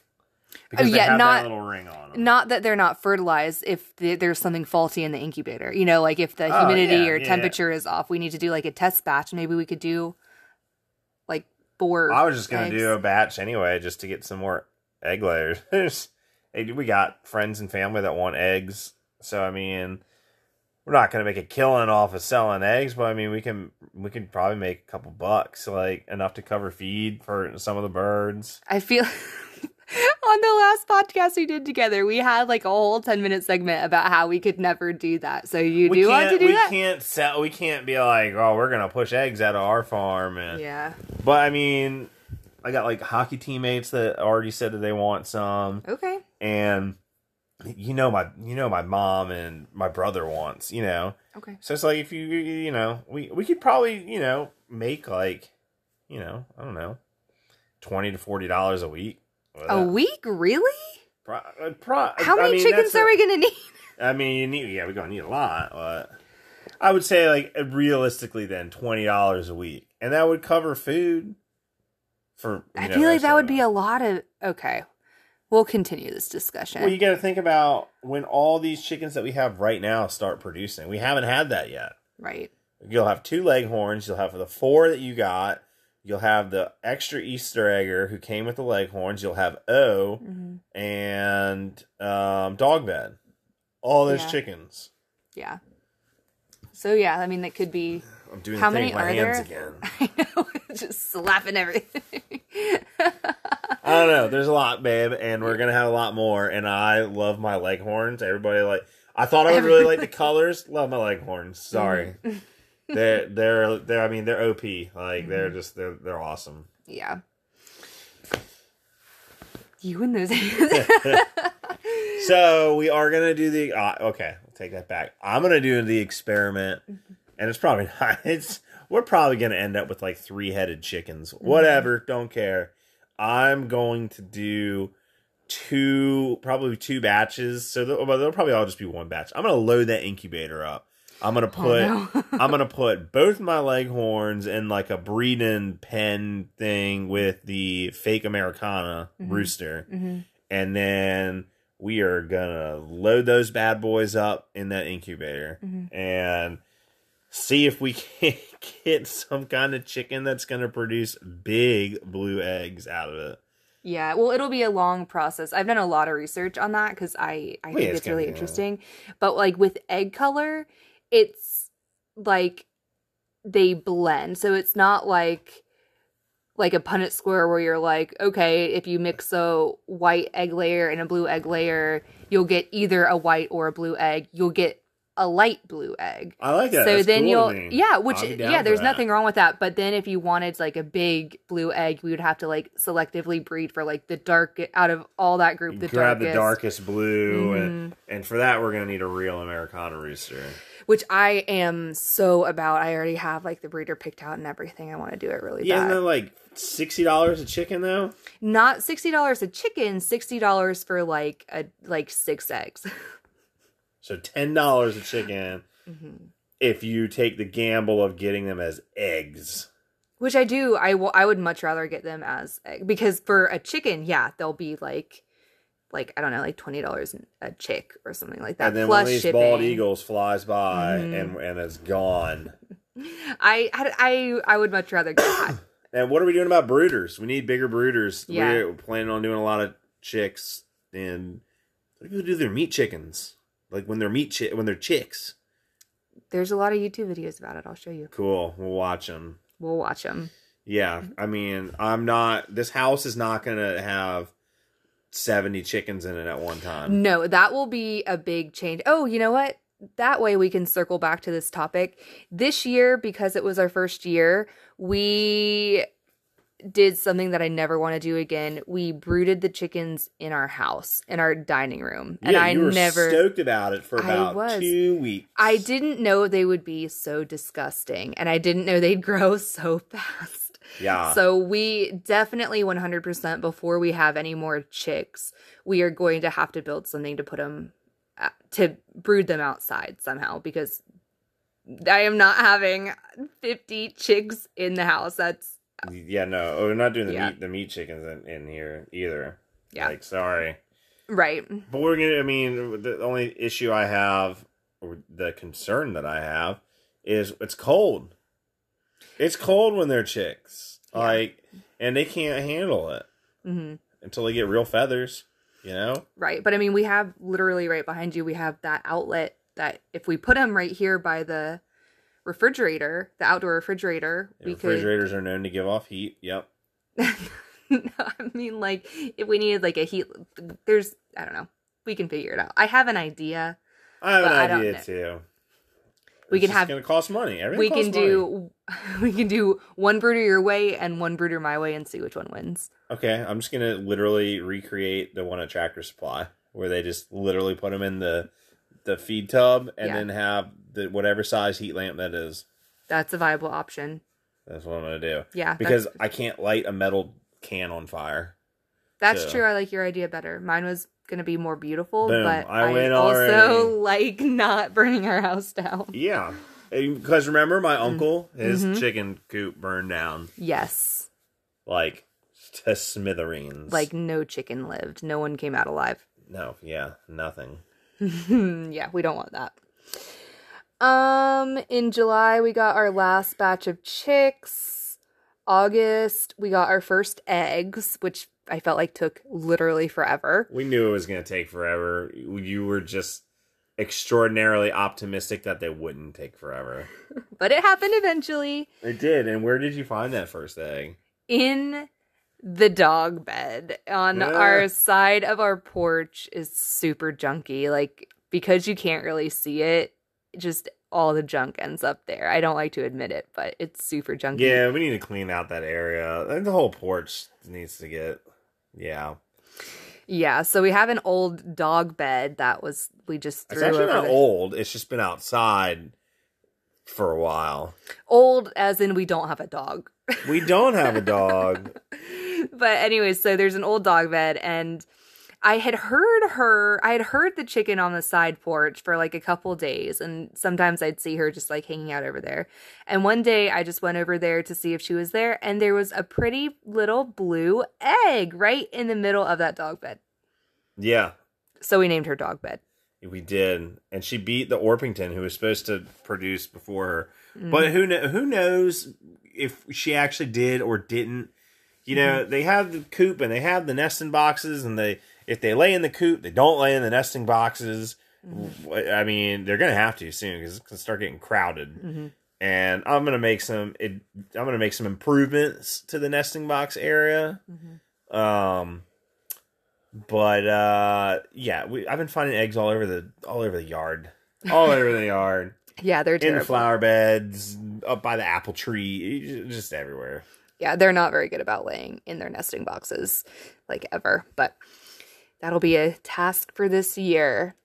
Oh, because they yeah, have not- that little ring on them. Not that they're not fertilized if the, there's something faulty in the incubator. You know, like if the Oh, humidity yeah, or yeah. temperature is off, we need to do like a test batch. Maybe we could do like four. I was just gonna do a batch anyway, just to get some more egg layers. We got friends and family that want eggs, so I mean, we're not gonna make a killing off of selling eggs, but I mean, we can we can probably make a couple bucks, like enough to cover feed for some of the birds. I feel on the last podcast we did together, we had like a whole 10 minute segment about how we could never do that. So you we do want to do we that? We can't sell. We can't be like, oh, we're gonna push eggs out of our farm, and Yeah. but I mean, I got like hockey teammates that already said that they want some. Okay. and you know my you know my mom and my brother wants you know Okay. so it's like if you you know we we could probably you know make like you know i don't know 20 to 40 dollars a week A week? Really? Pro- uh, pro- How I many mean, chickens are a- we going to need? i mean you need yeah we're gonna need a lot but i would say like realistically then 20 dollars a week and that would cover food for I know, feel like that would be a lot of. Okay. We'll continue this discussion. Well, you got to think about when all these chickens that we have right now start producing. We haven't had that yet. right. You'll have two leghorns. You'll have the four that you got. You'll have the extra Easter egger who came with the leghorns. You'll have O hmm and um, dog bed. All those Yeah. chickens. Yeah. So, yeah, I mean, that could be. I'm doing How the thing many with my are hands there? again. I know. Just slapping everything. I don't know. There's a lot, babe, and we're gonna have a lot more. And I love my leghorns. Everybody like. I thought I would really like the colors. Love my leghorns. Sorry. Mm-hmm. they're they're they're. I mean, they're op. Like they're just they're they're awesome. yeah. You and those hands. So we are gonna do the. Uh, okay, I'll take that back. I'm gonna do the experiment, and it's probably not. It's we're probably gonna end up with like three headed chickens. Whatever, don't care. I'm going to do two, probably two batches. So they'll, well, they'll probably all just be one batch. I'm gonna load that incubator up. I'm gonna put. Oh, no. I'm gonna put both my leghorns in like a breeding pen thing with the fake Americana Mhm. rooster hmm and then we are gonna load those bad boys up in that incubator Mhm. and see if we can get some kind of chicken that's gonna produce big blue eggs out of it. Yeah, well, it'll be a long process. I've done a lot of research on that because I I Well, think yeah, it's it's really interesting. But like with egg color, it's like they blend, so it's not like like a Punnett square where you're like, okay, if you mix a white egg layer and a blue egg layer, you'll get either a white or a blue egg. You'll get a light blue egg. I like that. so That's then cool you'll to me. yeah, which I'll be down yeah, there's nothing wrong with that. But then if you wanted like a big blue egg, we would have to like selectively breed for like the dark out of all that group, the grab darkest, the darkest blue, and Mm-hmm. and for that we're gonna need a real Americana rooster. which I am so about. I already have like the breeder picked out and everything. I want to do it really Yeah, bad. isn't that like sixty dollars a chicken though? Not sixty dollars a chicken, sixty dollars for like a like six eggs. So ten dollars a chicken Mm-hmm. if you take the gamble of getting them as eggs. Which I do. I. I would much rather get them as egg because for a chicken, yeah, they'll be like, like I don't know, like twenty dollars a chick or something like that. and then plus one of these shipping. Mm-hmm. bald eagles flies by and and it's gone. I I I I would much rather get that. And what are we doing about brooders? We need bigger brooders. Yeah. We're planning on doing a lot of chicks. And what do people do their meat chickens? Like when they're meat chi- when they're chicks. There's a lot of YouTube videos about it. I'll show you. Cool. We'll watch them. We'll watch them. Yeah, I mean, I'm not. This house is not gonna have seventy chickens in it at one time. No, that will be a big change. Oh, you know what? That way we can circle back to this topic. This year, because it was our first year, we did something that I never want to do again. We brooded the chickens in our house, in our dining room. And yeah, I never stoked about it for about two weeks. I didn't know they would be so disgusting and I didn't know they'd grow so fast. Yeah. So we definitely 100% before we have any more chicks, we are going to have to build something to put them uh, to brood them outside somehow because I am not having 50 chicks in the house. That's Yeah, no, we're not doing the Yeah. meat the meat chickens in, in here either. Yeah. like sorry, right. but we're gonna. I mean, the only issue I have, or the concern that I have, is it's cold. It's cold when they're chicks, Yeah. like, and they can't handle it hmm until they get real feathers. You know, Right. But I mean, we have literally right behind you, we have that outlet that if we put them right here by the refrigerator, the outdoor refrigerator, we refrigerators are known to give off heat. Yep. no, I mean, like, if we needed like a heat, there's, I don't know, we can figure it out. I have an idea. I have an idea too. We It's can have- Going to cost money. Everything we costs can money. do, we can do one brooder your way and one brooder my way and see which one wins. Okay, I'm just gonna literally recreate the one at Tractor Supply, where they just literally put them in the the feed tub and Yeah. then have the whatever size heat lamp that is. That's a viable option. That's what I'm gonna do. Yeah. Because that's, I can't light a metal can on fire. that's so- true. I like your idea better. Mine was going to be more beautiful, Boom, but I I, win also already. like not burning our house down. Yeah, because remember my uncle, his Mhm. chicken coop burned down Yes. like to smithereens. Like no chicken lived. No one came out alive. no, yeah, nothing. yeah, we don't want that. Um in July we got our last batch of chicks. August we got our first eggs, which I felt like took literally forever. We knew it was gonna take forever. You were just extraordinarily optimistic that they wouldn't take forever. But it happened eventually It did. And where did you find that first egg? in the dog bed on Yeah. our side of our porch is super junky. Like because you can't really see it, just all the junk ends up there. I don't like to admit it, but it's super junky. Yeah, we need to clean out that area. And the whole porch needs to get. Yeah, Yeah, so we have an old dog bed that was we just it's actually not the- old. It's just been outside for a while. old as in we don't have a dog. We don't have a dog. but anyways, so there's an old dog bed and I had heard her I had heard the chicken on the side porch for like a couple days and sometimes I'd see her just like hanging out over there. And one day I just went over there to see if she was there and there was a pretty little blue egg right in the middle of that dog bed. yeah, So we named her dog bed. we did, and she beat the Orpington, who was supposed to produce before her. Mm-hmm. But who kn- who knows if she actually did or didn't? You know, Mm-hmm. they have the coop and they have the nesting boxes, and they if they lay in the coop, they don't lay in the nesting boxes. Mm-hmm. I mean, they're gonna have to soon because it's gonna start getting crowded. Mm-hmm. And I'm gonna make some. It, I'm gonna make some improvements to the nesting box area. Mm-hmm. Um, but uh, yeah, we I've been finding eggs all over the all over the yard. all over the yard, Yeah, they're in terrible. the flower beds, up by the apple tree, just everywhere. Yeah, they're not very good about laying in their nesting boxes like ever, but that'll be a task for this year.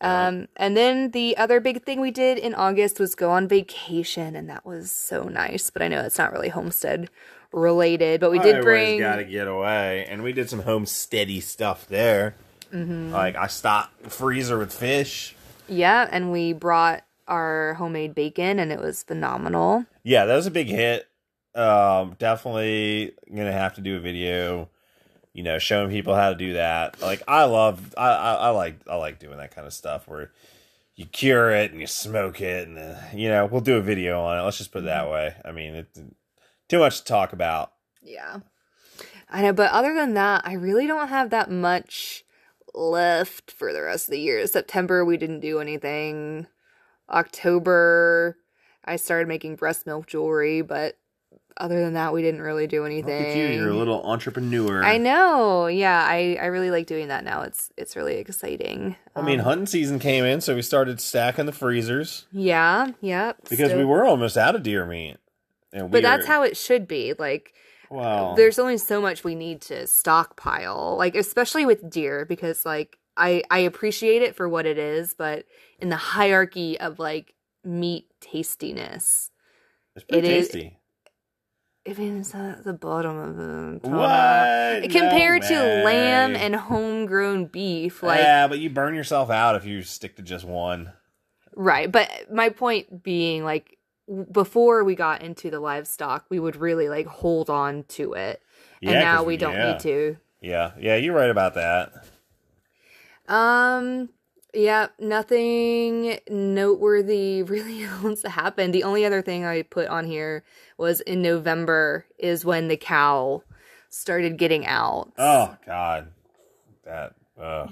Um, and then the other big thing we did in August was go on vacation, and that was so nice. But I know it's not really homestead related, but we did bring. got to get away, and we did some homesteady stuff there. Mm-hmm. Like I stocked the freezer with fish. Yeah, and we brought our homemade bacon, and it was phenomenal. Yeah, that was a big hit. Um, definitely gonna have to do a video. You know, showing people how to do that. Like I love, I, I, I like, I like doing that kind of stuff where you cure it and you smoke it, and uh, you know, we'll do a video on it. Let's just put it that way. I mean, it's too much to talk about. Yeah. I know, but other than that, I really don't have that much left for the rest of the year. September, we didn't do anything. October, I started making breast milk jewelry, but other than that, we didn't really do anything. Look at you, you're a little entrepreneur. I know. Yeah, I, I really like doing that now. It's it's really exciting. I mean, Um, hunting season came in, so we started stacking the freezers yeah, yeah. because we were almost out of deer meat. And But we that's are- how it should be. Like Well, there's only so much we need to stockpile like especially with deer because like i i appreciate it for what it is but in the hierarchy of like meat tastiness it's pretty it is- tasty. it is at the bottom of the What? compared No to lamb and homegrown beef like yeah, but you burn yourself out if you stick to just one. right but my point being like before we got into the livestock we would really like hold on to it Yeah, and now we don't yeah. need to Yeah, yeah, you're right about that. Um, yeah, nothing noteworthy really else happened. The only other thing I put on here was in November is when the cow started getting out. Oh God, that. Uh,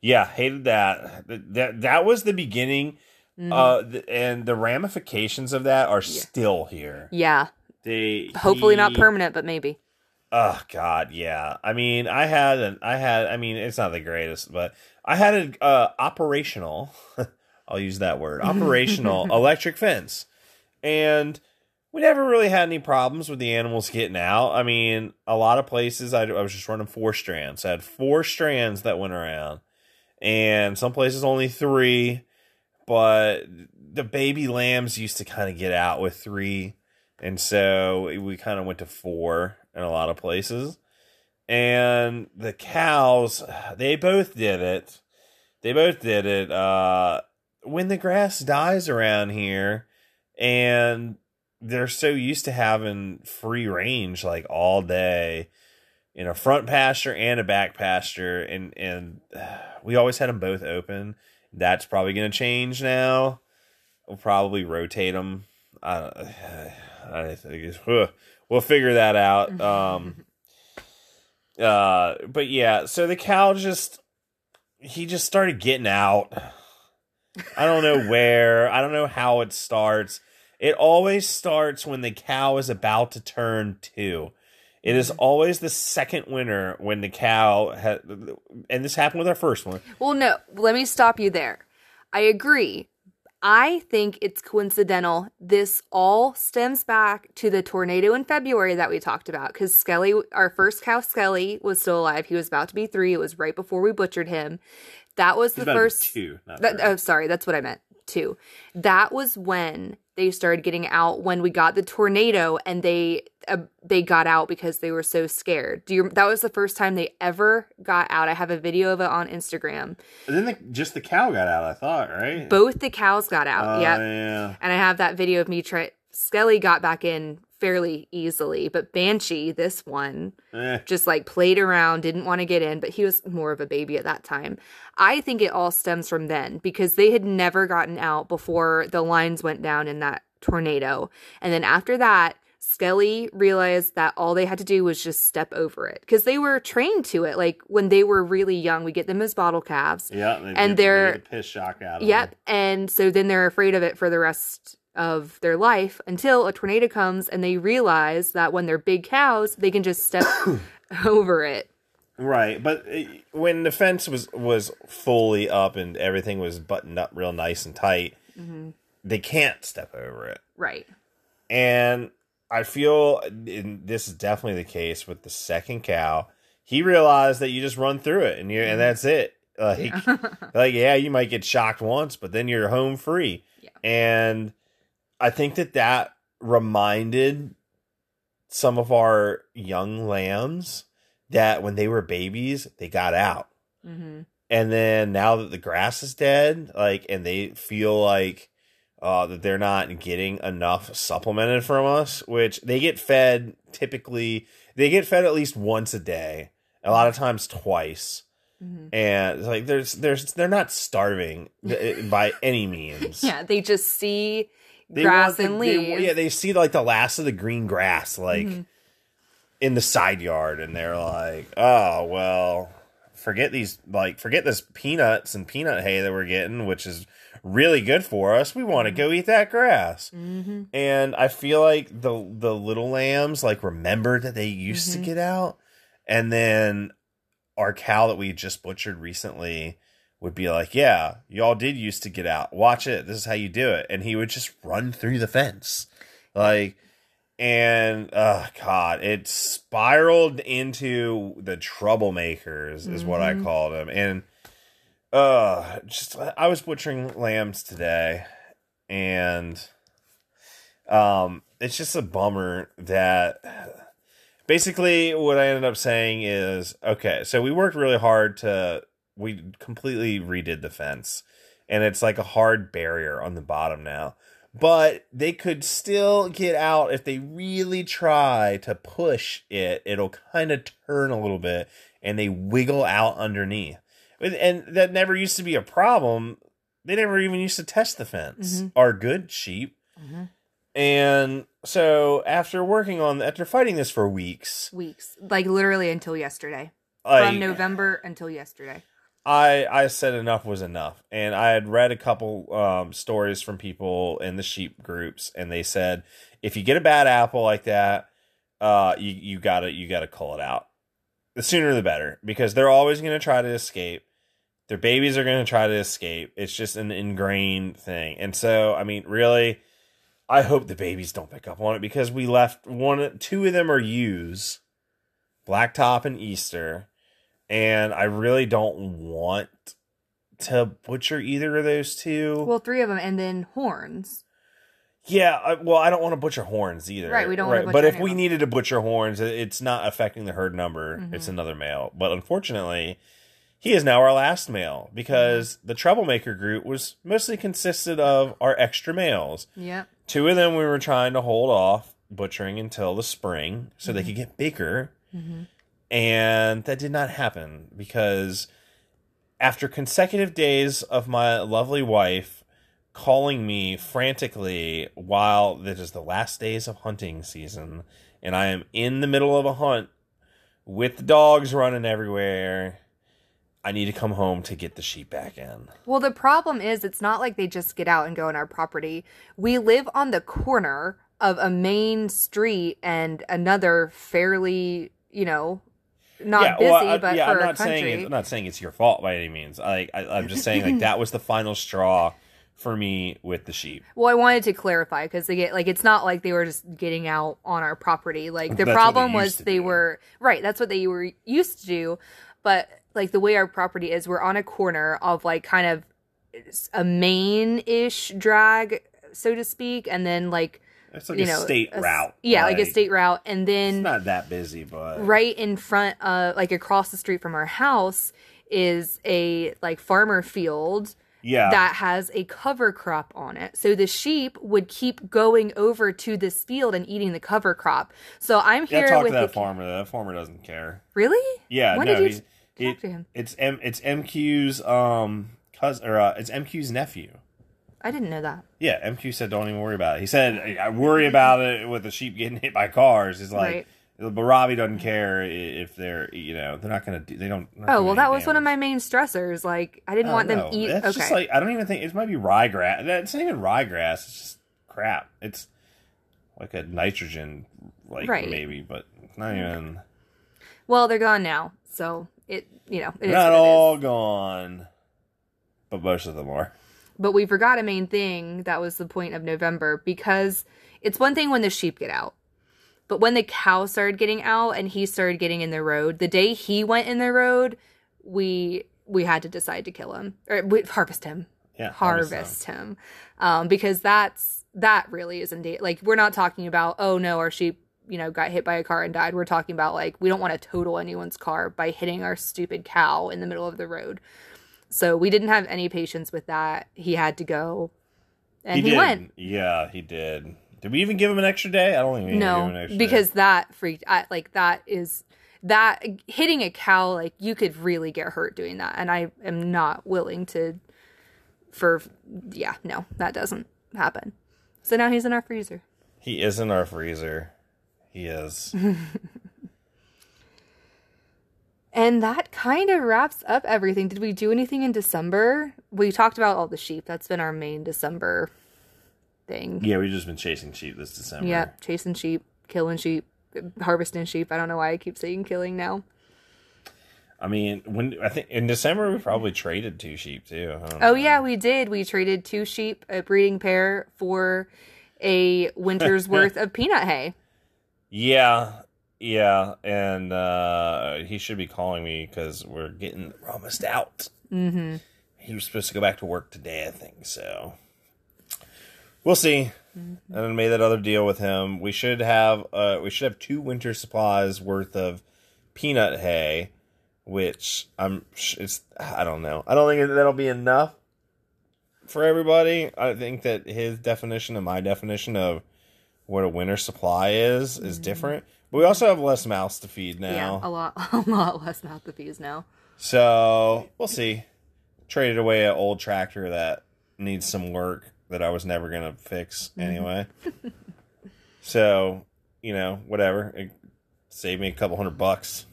yeah, hated that. That that, was the beginning. Mm-hmm. Uh, th- and the ramifications of that are still here. Yeah, They hopefully not permanent, but maybe. Oh God, yeah. I mean, I had an, I had. I mean, it's not the greatest, but I had an uh, operational. I'll use that word. Operational electric fence, and we never really had any problems with the animals getting out. I mean, a lot of places I, I was just running four strands. I had four strands that went around, and some places only three. But the baby lambs used to kind of get out with three, and so we kind of went to four in a lot of places. And the cows, they both did it. They both did it. Uh, when the grass dies around here, and they're so used to having free range like all day in a front pasture and a back pasture, and and we always had them both open. That's probably going to change now. We'll probably rotate them. I. I think it's. We'll figure that out. Um, uh, but yeah, so the cow just he just started getting out. I don't know where. I don't know how it starts. It always starts when the cow is about to turn two. It is always the second winter when the cow and this happened with our first one. Well, no, let me stop you there. I agree. I think it's coincidental. This all stems back to the tornado in February that we talked about because Skelly, our first cow, Skelly, was still alive. He was about to be three. It was right before we butchered him. That was He's the about to be first. two, That, oh, sorry, that's what I meant. Two. That was when they started getting out when we got the tornado, and they uh, they got out because they were so scared. Do you? That was the first time they ever got out. I have a video of it on Instagram. And then the, just the cow got out. I thought, right? Both the cows got out. Oh, yep. yeah. And I have that video of me try. Skelly got back in fairly easily, but Banshee, this one, Eh. just like played around, didn't want to get in, but he was more of a baby at that time. I think it all stems from then because they had never gotten out before the lines went down in that tornado. And then after that, Skelly realized that all they had to do was just step over it because they were trained to it. Like when they were really young, we get them as bottle calves. Yeah, And get- they they're- get the piss shock out. Of Yep. them. And so then they're afraid of it for the rest of their life until a tornado comes and they realize that when they're big cows, they can just step over it. Right, but uh, when the fence was was fully up and everything was buttoned up real nice and tight, they can't step over it. Right. And I feel and this is definitely the case with the second cow. He realized that you just run through it and you and that's it. Like, like yeah, you might get shocked once, but then you're home free. Yeah. And I think that that reminded some of our young lambs that when they were babies, they got out. Mm-hmm. And then now that the grass is dead, like, and they feel like uh, that they're not getting enough supplemented from us, which they get fed typically, they get fed at least once a day, a lot of times twice. Mm-hmm. And like there's there's they're not starving by any means. Yeah, they just see They grass the- and they- leaves. yeah, they see like the last of the green grass, like Mhm. in the side yard, and they're like, "Oh well, forget these, like forget this peanuts and peanut hay that we're getting, which is really good for us. We want to go eat that grass." Mm-hmm. And I feel like the the little lambs like remember that they used to Mhm. get out, and then our cow that we just butchered recently would be like, "Yeah, y'all did used to get out. Watch it. This is how you do it." And he would just run through the fence, like, and oh God, it spiraled into the troublemakers, is what I Mhm. called them, and uh, just I was butchering lambs today, and um, it's just a bummer that basically what I ended up saying is okay, so we worked really hard to we completely redid the fence and it's like a hard barrier on the bottom now. But they could still get out if they really try to push it. It'll kind of turn a little bit and they wiggle out underneath. And- that never used to be a problem. They never even used to test the fence. Mhm. Our good sheep. Mhm. And so after working on after fighting this for weeks, Weeks, like literally until yesterday, like, from November until yesterday. I I said enough was enough, and I had read a couple um, stories from people in the sheep groups, and they said if you get a bad apple like that, uh, you you gotta you gotta cull it out. The sooner the better, because they're always gonna try to escape. Their babies are gonna try to escape. It's just an ingrained thing, and so I mean, really, I hope the babies don't pick up on it because we left one, two of them are ewes, Blacktop and Easter and I really don't want to butcher either of those two. Well, three of them, and then horns. yeah, I, well, I don't want to butcher horns either. Right, we don't wanna But if we needed to butcher horns, it's not affecting the herd number. Mhm. It's another male. But unfortunately, he is now our last male because Mm-hmm. the troublemaker group was mostly consisted of our extra males. Yeah, Two of them we were trying to hold off butchering until the spring so Mm-hmm. they could get bigger. And that did not happen because after consecutive days of my lovely wife calling me frantically while this is the last days of hunting season and I am in the middle of a hunt with the dogs running everywhere I need to come home to get the sheep back in. Well, the problem is, it's not like they just get out and go on our property. We live on the corner of a main street and another fairly, you know, not busy, well, I- but yeah, for I'm not saying country. it, I'm not saying it's your fault by any means. I, I I'm just saying like that was the final straw for me with the sheep. Well, I wanted to clarify because they get like it's not like they were just getting out on our property. Like the That's what they problem was they do. were right. That's what they were used to do, but like the way our property is, we're on a corner of like kind of a main ish drag, so to speak, and then like It's like you a know state a route. Yeah, like, a state route, and then It's not that busy, but right in front of like across the street from our house is a like farmer field yeah, that has a cover crop on it. So the sheep would keep going over to this field and eating the cover crop. So I'm yeah. here Talk with to that the farmer. That farmer doesn't care. really. Yeah, When no, did you talk to him? it's M, it's MQ's um cousin or uh, it's MQ's nephew. I didn't know that. Yeah, MQ said don't even worry about it. He said I worry about it with the sheep getting hit by cars. He's like, but Robbie doesn't care if they're you know they're not gonna do they don't. Oh well, that was one of my main stressors. Like I didn't Oh, want them no. eat. That's okay, just like I don't even think it might be ryegrass. It's not even ryegrass. It's just crap. It's like a nitrogen, like Right. maybe, but not even. well they're gone now. So it, you know, it is Not what it is. all gone, but most of them are. But we forgot a main thing that was the point of November because it's one thing when the sheep get out. But when the cow started getting out and he started getting in the road, the day he went in the road, we we had to decide to kill him or we, harvest him. Yeah, harvest him. Um, because that's that really isn't da- like we're not talking about oh no our sheep you know got hit by a car and died. We're talking about like we don't want to total anyone's car by hitting our stupid cow in the middle of the road. So we didn't have any patience with that. He had to go, and he, did. went. Yeah, he did. Did we even give him an extra day? I don't think we even gave him an No, because day. that freaked. I, like that is that hitting a cow. Like you could really get hurt doing that, and I am not willing to. For yeah, no, that doesn't happen. So now he's in our freezer. he is in our freezer. He is. And that kind of wraps up everything. Did we do anything in December? We talked about all the sheep. That's been our main December thing. yeah, we've just been chasing sheep this December. Yeah, chasing sheep, killing sheep, harvesting sheep. I don't know why I keep saying killing now. I mean, when I think in December we probably traded two sheep too. Oh know. yeah, we did. We traded two sheep, a breeding pair, for a winter's worth of peanut hay. Yeah, yeah, and uh he should be calling me because we're getting almost out. Mm-hmm. He was supposed to go back to work today, I think. So we'll see. And I made that other deal with him. We should have uh we should have two winter supplies worth of peanut hay, which I'm it's I don't know. I don't think that'll be enough for everybody. I think that his definition and my definition of what a winter supply is is different. But we also have less mouths to feed now. Yeah, a lot, a lot less mouth to feed now. So we'll see. Traded away an old tractor that needs some work that I was never gonna fix mm-hmm. anyway. so, you know, whatever. It saved me a couple hundred bucks.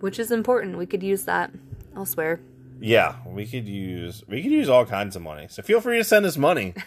Which is important. We could use that elsewhere. Yeah, we could use we could use all kinds of money. So feel free to send us money.